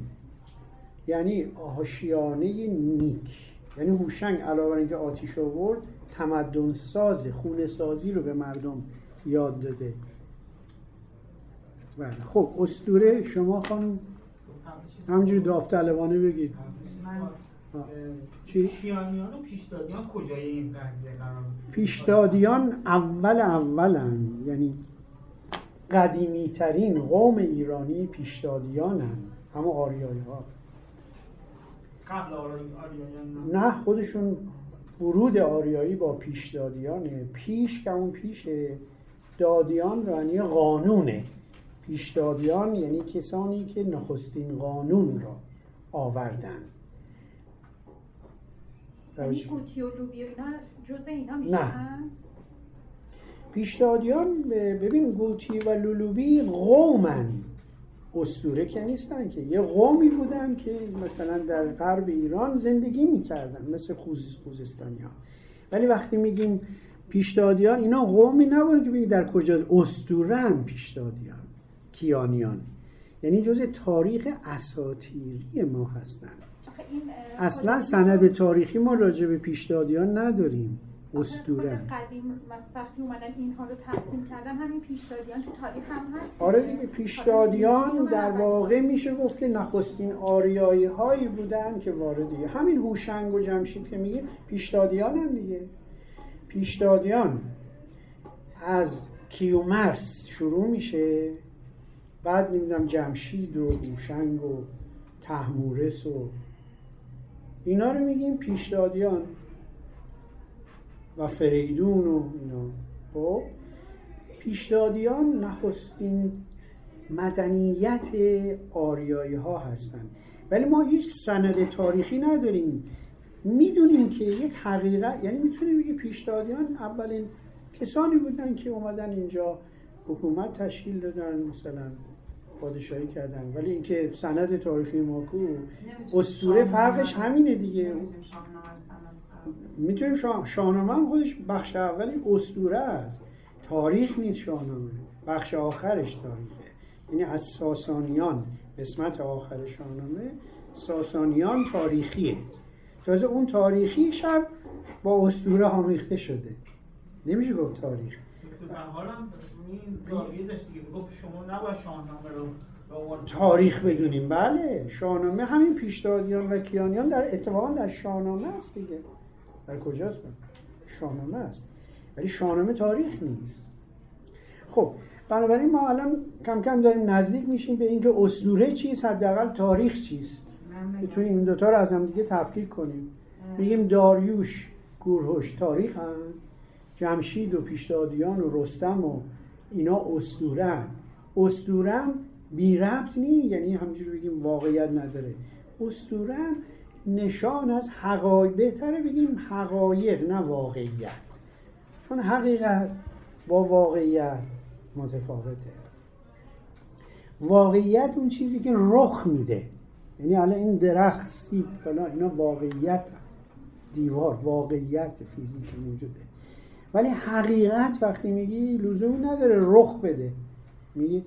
یعنی آشیانه نیک. یعنی هوشنگ علاوه بر اینکه آتیش آورد تمدن ساز خونه سازی رو به مردم یاد داده. بله خب اسطوره شما خانم همجوری داوطلبانه بگید من. چی؟ کیانیان و پیشدادیان کجای این قضیه قرار؟ پیشدادیان اول اولن یعنی قدیمی ترین قوم ایرانی پیشدادیانن همه آریایی ها قبل آریایان نه. خودشون ورود آریایی با پیشدادیانه پیش که اون پیشه دادیان به معنی قانونه پیشدادیان یعنی کسانی که نخستین قانون را آوردن. یعنی قوطی و اینا جزء اینا نه. میشن پیشدادیان ببین گوتی و لولوبی قومن. استوره که نیستن که. یه قومی بودن که مثلا در غرب ایران زندگی می‌کردن مثل خوز خوزستانی ها ولی وقتی میگیم پیشدادیان اینا قومی نبودن که بگیم در کجا استورن پیشدادیان. کیانیان. یعنی جز تاریخ اساتیری ما هستن. آخه این اه، اصلا سند تاریخی ما راجع به پیشدادیان نداریم. خود قدیم وقتی اومدن اینها رو تقسیم کردن همین پیشدادیان تو تاریخ هم هست آره دیگه پیشدادیان در واقع میشه گفت که نخستین آریایی هایی بودن که واردی همین هوشنگ و جمشید که میگه پیشدادیان هم دیگه. پیشدادیان از کیومرس شروع میشه. بعد نمی‌دونم جمشید و هوشنگ و تحمورس و اینا رو میگیم پیشدادیان و فریدون و اینا. خب پیشدادیان نخستین مدنیت آریایی ها هستند ولی ما هیچ سند تاریخی نداریم. می‌دونیم که یک حقیقت یعنی می‌تونیم بگیم پیشدادیان اولین کسانی بودن که اومدن اینجا حکومت تشکیل دادن مثلا پادشاهی کردن. ولی اینکه سند تاریخی ما کو اسطوره فرقش همینه دیگه. می‌تونیم شاه... شاهنامه هم خودش بخش اولی اسطوره است. تاریخ نیست شاهنامه. بخش آخرش تاریخه. یعنی از ساسانیان قسمت آخر شاهنامه ساسانیان تاریخیه. تازه اون تاریخی شب با اسطوره آمیخته شده. نمیشه گفت تاریخ. این زاویه داشت دیگه. می‌گفت شما نباید شاهنامه رو به عنوان تاریخ بدونیم. بله. شاهنامه همین پیشدادیان و کیانیان در اتفاقا در شاهنامه است دیگه. در کجاست؟ شاهنامه است. ولی شاهنامه تاریخ نیست. خب. بنابراین ما الان کم کم داریم نزدیک میشیم به اینکه اسطوره چیست حداقل تاریخ چیست. بتونیم این دوتا رو از هم دیگه تفکیک کنیم. میگیم داریوش گورهوش تاریخ هم. جمشید و پیشدادیان و رستم و اینا اسطوره اسطوره بی ربط نی یعنی همینجوری بگیم واقعیت نداره. اسطوره نشان از حقایق بهتره بگیم حقایق نه واقعیت. چون حقیقت با واقعیت متفاوته. واقعیت اون چیزی که رخ میده. یعنی الان این درخت سیب فلان اینا واقعیت دیوار واقعیت فیزیک موجوده. ولی حقیقت وقتی میگی لزومی نداره رخ بده. میگی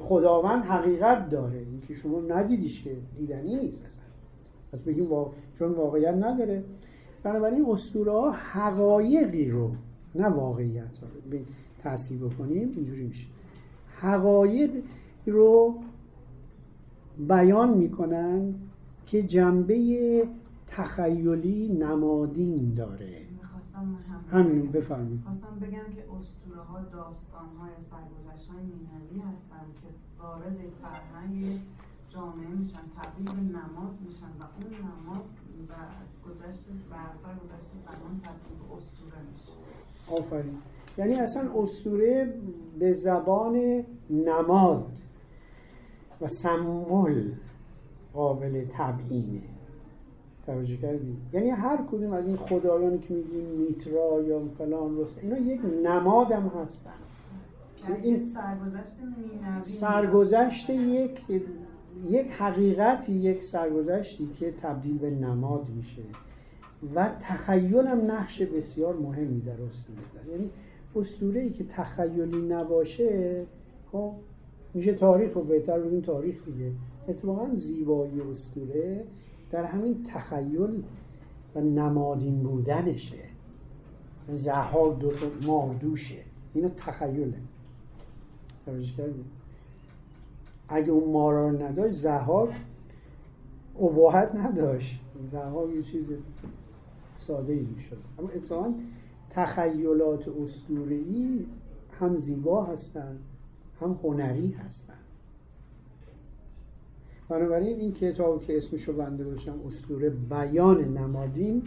خداوند حقیقت داره. اینکه شما ندیدیش که دیدنی نیست اصلا. پس بگیم وا... چون واقعیت نداره. بنابراین اسطوره ها حقایقی رو نه واقعیت رو. تحصیل بکنیم اینجوری میشه. حقایق رو بیان می‌کنن که جنبه تخیلی نمادین داره. می‌خواستم هم همین بفرمایید. خواستم بگم که اسطوره ها داستان ها یا سرگذشت های مینوی هستند که وارد فرهنگ جامعه میشن تبدیل به نماد میشن و اون نماد و از گذشت و اثر گذشت زمان تبدیل به اسطوره میشه. آفرین. یعنی اصلا اسطوره به زبان نماد و سمبل قابل تبیینه. توجه کردید یعنی هر کدوم از این خدایانی که میگیم میترا یا فلان رست اینا یک نماد هم هستن. یعنی این- سرگذشت سرگذشت یک یک حقیقتی یک سرگذشتی که تبدیل به نماد میشه. و تخیل هم نقش بسیار مهمی در اسطوره داره. یعنی اسطوره ای که تخیلی نباشه خب میشه تاریخ رو بهتر بگیم تاریخ دیگه. اتفاقا زیبایی اسطوره. در همین تخیل و نمادین بودنشه. زهار دو ماردوشه اینا تخیله. توجه کردید اگه اون مارا رو نداشت زهار اباحت نداشت. زهار یه چیز ساده ای می‌شد. اما اتفاقا تخیلات اسطوره‌ای هم زیبا هستند هم هنری هستند بنابراین این کتاب که اسمش رو بنده باشم اسطوره بیان نمادین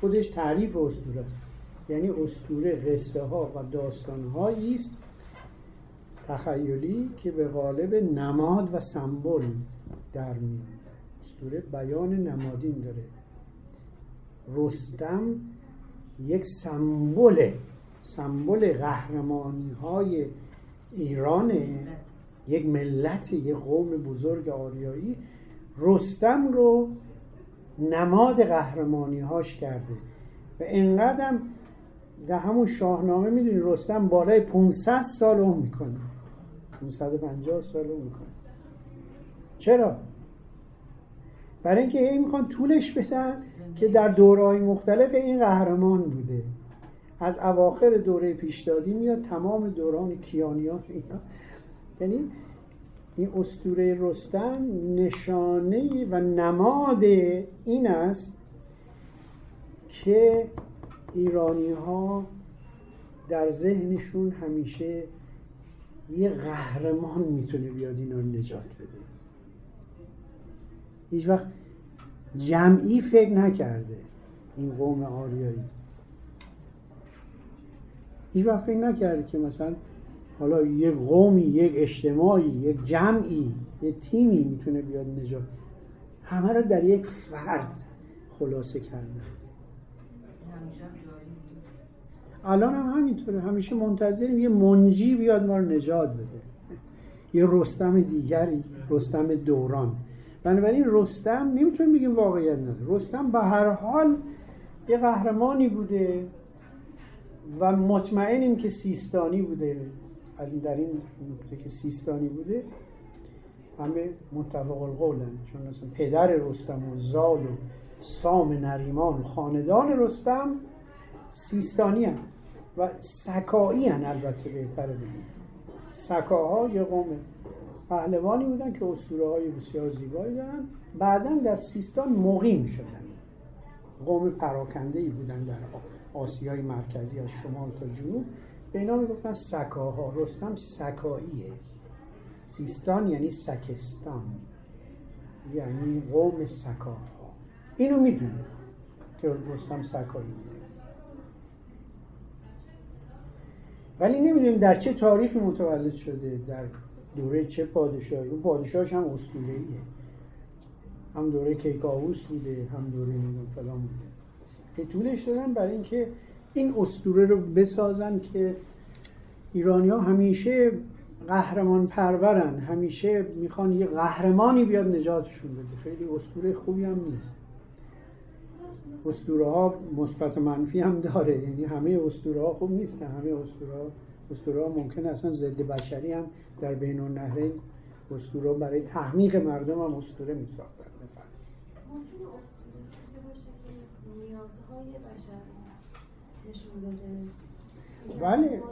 خودش تعریف اسطوره است. یعنی اسطوره قصه ها و داستان هایی است تخیلی که به قالب نماد و سمبل در میاد اسطوره بیان نمادین داره. رستم یک سمبل سمبل قهرمانی های ایرانه. یک ملت یک قوم بزرگ آریایی رستم رو نماد قهرمانی هاش کرده. و اینقدر در همون شاهنامه می‌دونی رستم بالای 500 سال عمر می‌کنه. 550 سال عمر می‌کنه. چرا؟ برای اینکه هی می‌خوان طولش بدن که در دورهای مختلف این قهرمان بوده. از اواخر دوره پیشدادی میاد تمام دوران کیانیان اینا یعنی این اسطوره رستم نشانه و نماد این است که ایرانی ها در ذهنشون همیشه یه قهرمان می‌تونه بیاد اینا رو نجات بده. هیچ وقت جمعی فکر نکرده این قوم آریایی. هیچ وقت فکر نکرده که مثلا حالا یک قومی یک اجتماعی یک جمعی یک تیمی می‌تونه بیاد نجات. همه رو در یک فرد خلاصه کردن. الان هم همینطوره. همیشه منتظریم یه منجی بیاد ما رو نجات بده. یه رستم دیگری رستم دوران. بنابراین رستم نمی‌تونیم بگیم واقعیت نداره. رستم به هر حال یه قهرمانی بوده و مطمئنیم که سیستانی بوده. در این نکته که سیستانی بوده همه متفق القولن چون مثلا پدر رستم و زال و سام نریمان و خاندان رستم سیستانی هن و سکایی هن البته بهتره بگیم. سکاها یه قوم پهلوانی بودن که اسطوره های بسیار زیبایی دارن. بعدا در سیستان مقیم شدن. قوم پراکنده ای بودن در آسیای مرکزی از شمال تا جنوب. به اینا می‌گفتن سکاها. رستم سکاییه. سیستان یعنی سکستان. یعنی قوم سکاها. اینو می‌دونه که رستم سکایی ولی نمی‌دونیم در چه تاریخی متولد شده در دوره چه پادشاهی. اون پادشاهش هم اسطوره‌ایه. هم دوره کیکاووس بوده هم دوره فلان بوده. طولش دادن برای اینکه این اسطوره رو بسازن که ایرانی ها همیشه قهرمان پرورن همیشه می‌خوان یه قهرمانی بیاد نجاتشون بده. خیلی اسطوره خوبی هم نیست. اسطوره ها مثبت و منفی هم داره. یعنی همه اسطوره ها خوب نیستن. همه اسطوره ها اسطوره ها ممکن اصلا ضد بشری هم در بین النهرین اسطوره برای تحمیق مردم هم اسطوره می ساختن ممکنه اسطوره چیزی باشه که نیازهای بشر نشون بده. میگن بله.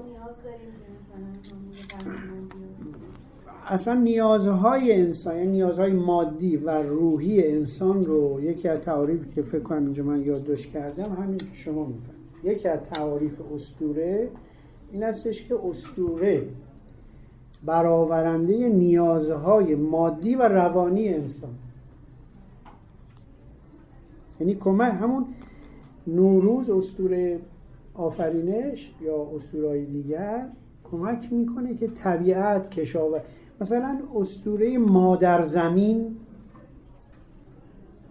اصلا نیازهای انسان یعنی نیازهای مادی و روحی انسان رو یکی از تعاریفی که فکر کنم اینجا من یادداشت کردم همین که شما می‌فهمید یکی از تعاریف اسطوره این هستش که اسطوره برآورنده نیازهای مادی و روانی انسان. یعنی کمک همون نوروز استوره آفرینش یا اسطورهای دیگر کمک می‌کنه که طبیعت کشاور مثلا اسطوره مادر زمین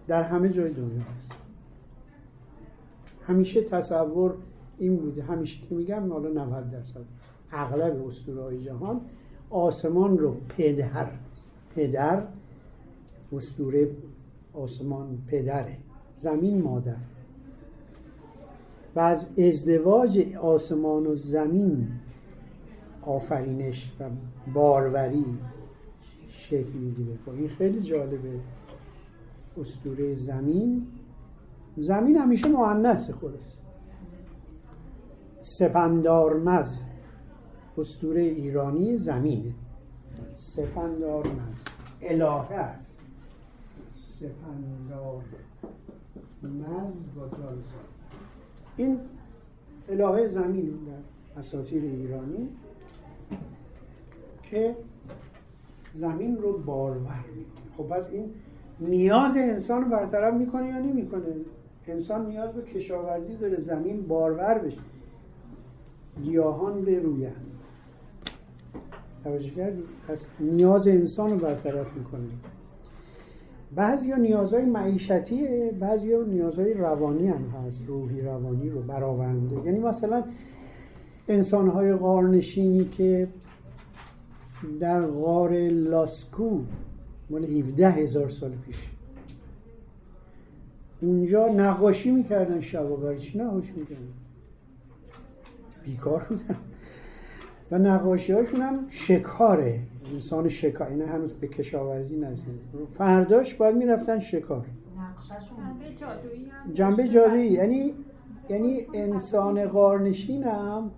در همه جای دنیا هست. همیشه تصور این بوده. همیشه که میگم حالا 90 درصد اغلب اسطوره جهان آسمان رو پدر پدر اسطوره آسمان پدره. زمین مادر. و از ازدواج آسمان و زمین آفرینش و باروری شکل می‌گیره. خب این خیلی جالبه. اسطوره زمین. زمین همیشه مؤنثه خلاص. سپندارمز. اسطوره ایرانی زمینه. سپندارمز. الهه است. سپندار مز با این الهه زمین در اساطیر ایرانی که زمین رو بارور می‌کنه. خب پس این نیاز انسان رو برطرف می‌کنه یا نمی‌کنه؟ انسان نیاز به کشاورزی داره زمین بارور بشه. گیاهان برویند توجه کردی؟ پس نیاز انسان رو برطرف می‌کنه. بعضی ها نیازهای معیشتیه بعضی ها نیازهای روانی هم هست روحی روانی رو برآورنده. یعنی مثلا انسانهای غارنشینی که در غار لاسکو مال 17 هزار سال پیش. اونجا نقاشی می‌کردن شبا برای چی نقاشی می‌کردن؟ بیکار بودن. و نقاشی هاشون هم شکاره. انسان شکار. اینه هنوز به کشاورزی نرسید فرداش باید می‌رفتن شکار. جنبه جادویی یعنی یعنی انسان قارنشین هم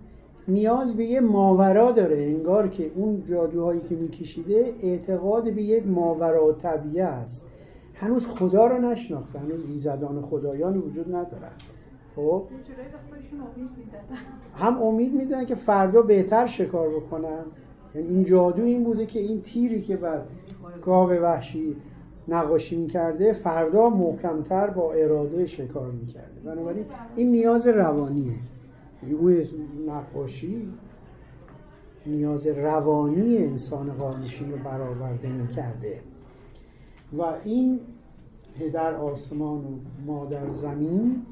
نیاز به یه ماورا داره. انگار که اون جادوهایی که میکشیده اعتقاد به یک ماورا طبیعه است. هنوز خدا رو نشناخته. هنوز ایزدان خدایان وجود ندارن. خب؟ هم امید میدن که فردا بهتر شکار بکنن. یعنی این جادو این بوده که این تیری که بر گاو وحشی نقاشی می‌کرده فردا محکمتر با اراده شکار می‌کرده. بنابراین این نیاز روانیه. یعنی او نقاشی نیاز روانی انسان قارنشین رو برآورده می‌کرده. و این پدر آسمان و مادر زمین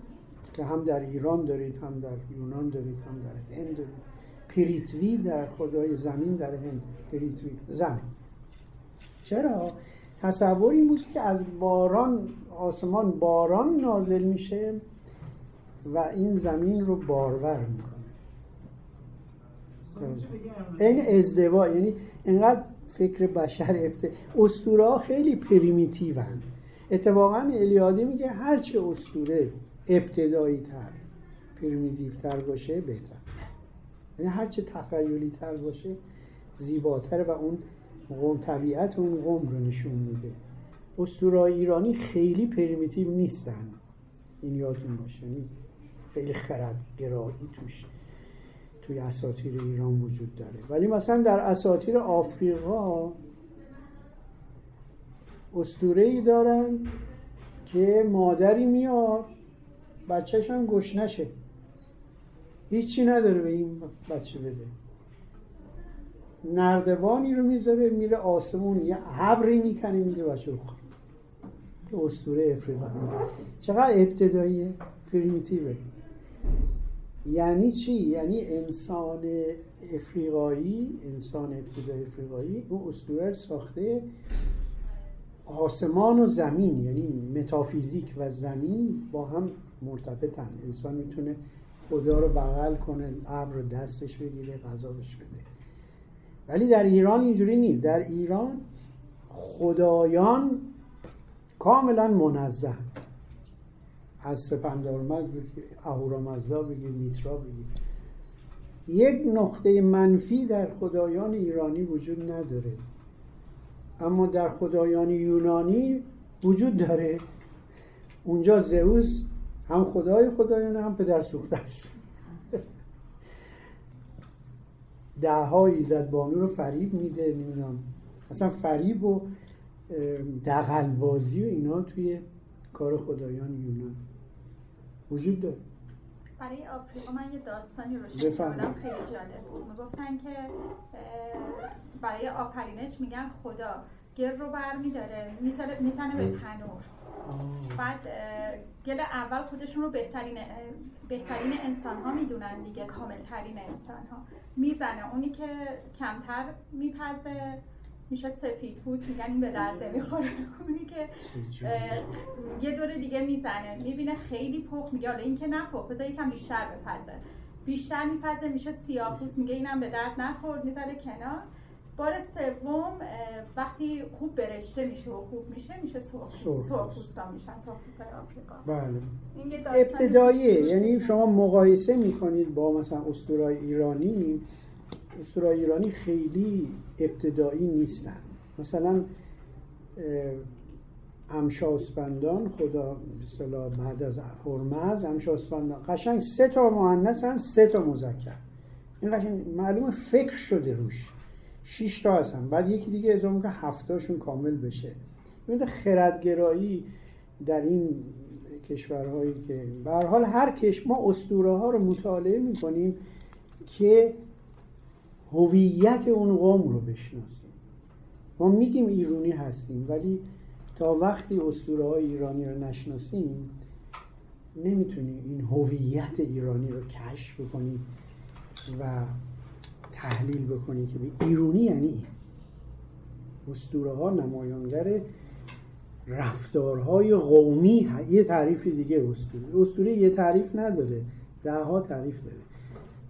که هم در ایران دارید هم در یونان دارید هم در هند دارید. پریتوی در خدای زمین در هند. پریتوی زمین. چرا؟ تصور این بود که از باران آسمان باران نازل میشه و این زمین رو بارور می‌کنه. این ازدواج یعنی اینقدر فکر بشر ابت... اسطوره خیلی primitive ان اتفاقا الیادی میگه هرچه اسطوره ابتدایی تر primitive تر باشه بهتر. یعنی هرچه تخیلی تر باشه زیباتر و اون قوم طبیعت اون قوم رو نشون میده. اسطوره ایرانی خیلی primitive نیستن. این یادتون باشه یعنی خیلی خرد گرایی توش توی اساطیر ایران وجود داره. ولی مثلا در اساطیر آفریقا اسطوره ای دارن که مادری میاد بچهش هم گشنشه. هیچی نداره به این بچه بده. نردبانی رو می‌ذاره میره آسمون یه حبری می‌کنه میده بچه رو که اسطوره افریقایی. چقدر ابتداییه؟ پریمیتیوه. یعنی چی؟ یعنی انسان افریقایی انسان ابتدای افریقایی اون اسطوره ساخته آسمان و زمین یعنی متافیزیک و زمین با هم مرتبطن. انسان می‌تونه خدا رو بغل کنه ابر رو دستش بگیره غذا بده. ولی در ایران اینجوری نیست. در ایران خدایان کاملا منزه از سپندارمز بگیر اهورامزدا بگیر میترا بگیر. یک نقطه منفی در خدایان ایرانی وجود نداره. اما در خدایان یونانی وجود داره. اونجا زئوس هم خدای خدایان هم پدر سوخته است. ده ها ایزد بانو رو فریب میده نمی‌دونم. اصلا فریب و دقلبازی و اینا توی کار خدایان یونان. وجود داره. برای آفریقا من یه داستانی رو. شنیدم. خیلی جالب بود. می‌گفتن که برای آفرینش میگن خدا. گل رو برمیداره می‌زنه به تنور. بعد گل اول خودشون رو بهترین بهترین انسان ها می‌دونن دیگه کامل ترین انسان ها می‌زنه. اونی که کمتر میپزه میشه سفید پوست میگن این به درد نمی‌خوره. اونی که یه دور دیگه می‌زنه می‌بینه خیلی پخ میگه حالا این که نه پخ بذار یکم بیشتر بپزه. بیشتر میپزه میشه سیاه پوست. میگه اینم به درد نخورد. می‌ذاره کنار. بار سوم وقتی خوب برشته میشه و خوب میشه میشه سرخ سرخ سرخپوستا میشن سرخپوستای آفریقا. بله. ابتداییه. یعنی شما مقایسه می‌کنید با مثلا اسطورای ایرانی. اسطورای ایرانی خیلی ابتدایی نیستن. مثلا امشاسپندان خدا اصطلاح بعد از هرمز امشاسپندان قشنگ سه تا مؤنثن سه تا مذکر. این قشنگ معلومه فکر شده روش. شش تا هستن. بعد یکی دیگه اضافه می‌کنه هفتاشون کامل بشه. ببینید خردگرایی در این کشورهایی که به حال هر کش ما اسطوره ها رو مطالعه می‌کنیم که هویت اون قوم رو بشناسیم. ما میگیم ایرانی هستیم ولی تا وقتی اسطوره های ایرانی رو نشناسیم نمی‌تونیم این هویت ایرانی رو کشف بکنیم و تحلیل بکنیم که به ایرانی یعنی این. اسطوره ها نمایانگر رفتارهای قومی یه تعریف دیگه اسطوره. اسطوره یه تعریف نداره ده ها تعریف داره.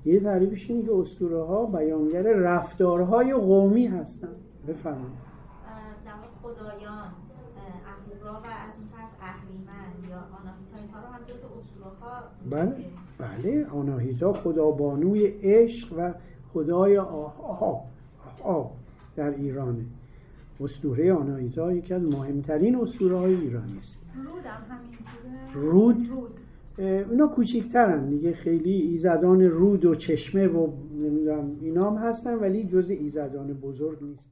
یه تعریفش اینه که اسطوره ها بیانگر رفتارهای قومی هستن. بفرمایید. خدایان اه، اهورا و از اون طرف اهریمن یا آناهیتا اینها رو هم جز اسطوره ها بله بله. آناهیتا خدابانوی عشق و خدای آب آب در ایرانه. اسطوره آناهیتا یکی از مهمترین اسطوره های ایرانی است. رودم همینجوره رود؟ رود. اه، اینا کوچیکترن. دیگه خیلی ایزدان رود و چشمه و نمی‌دونم اینا هم هستن ولی جز ایزدان بزرگ نیستن.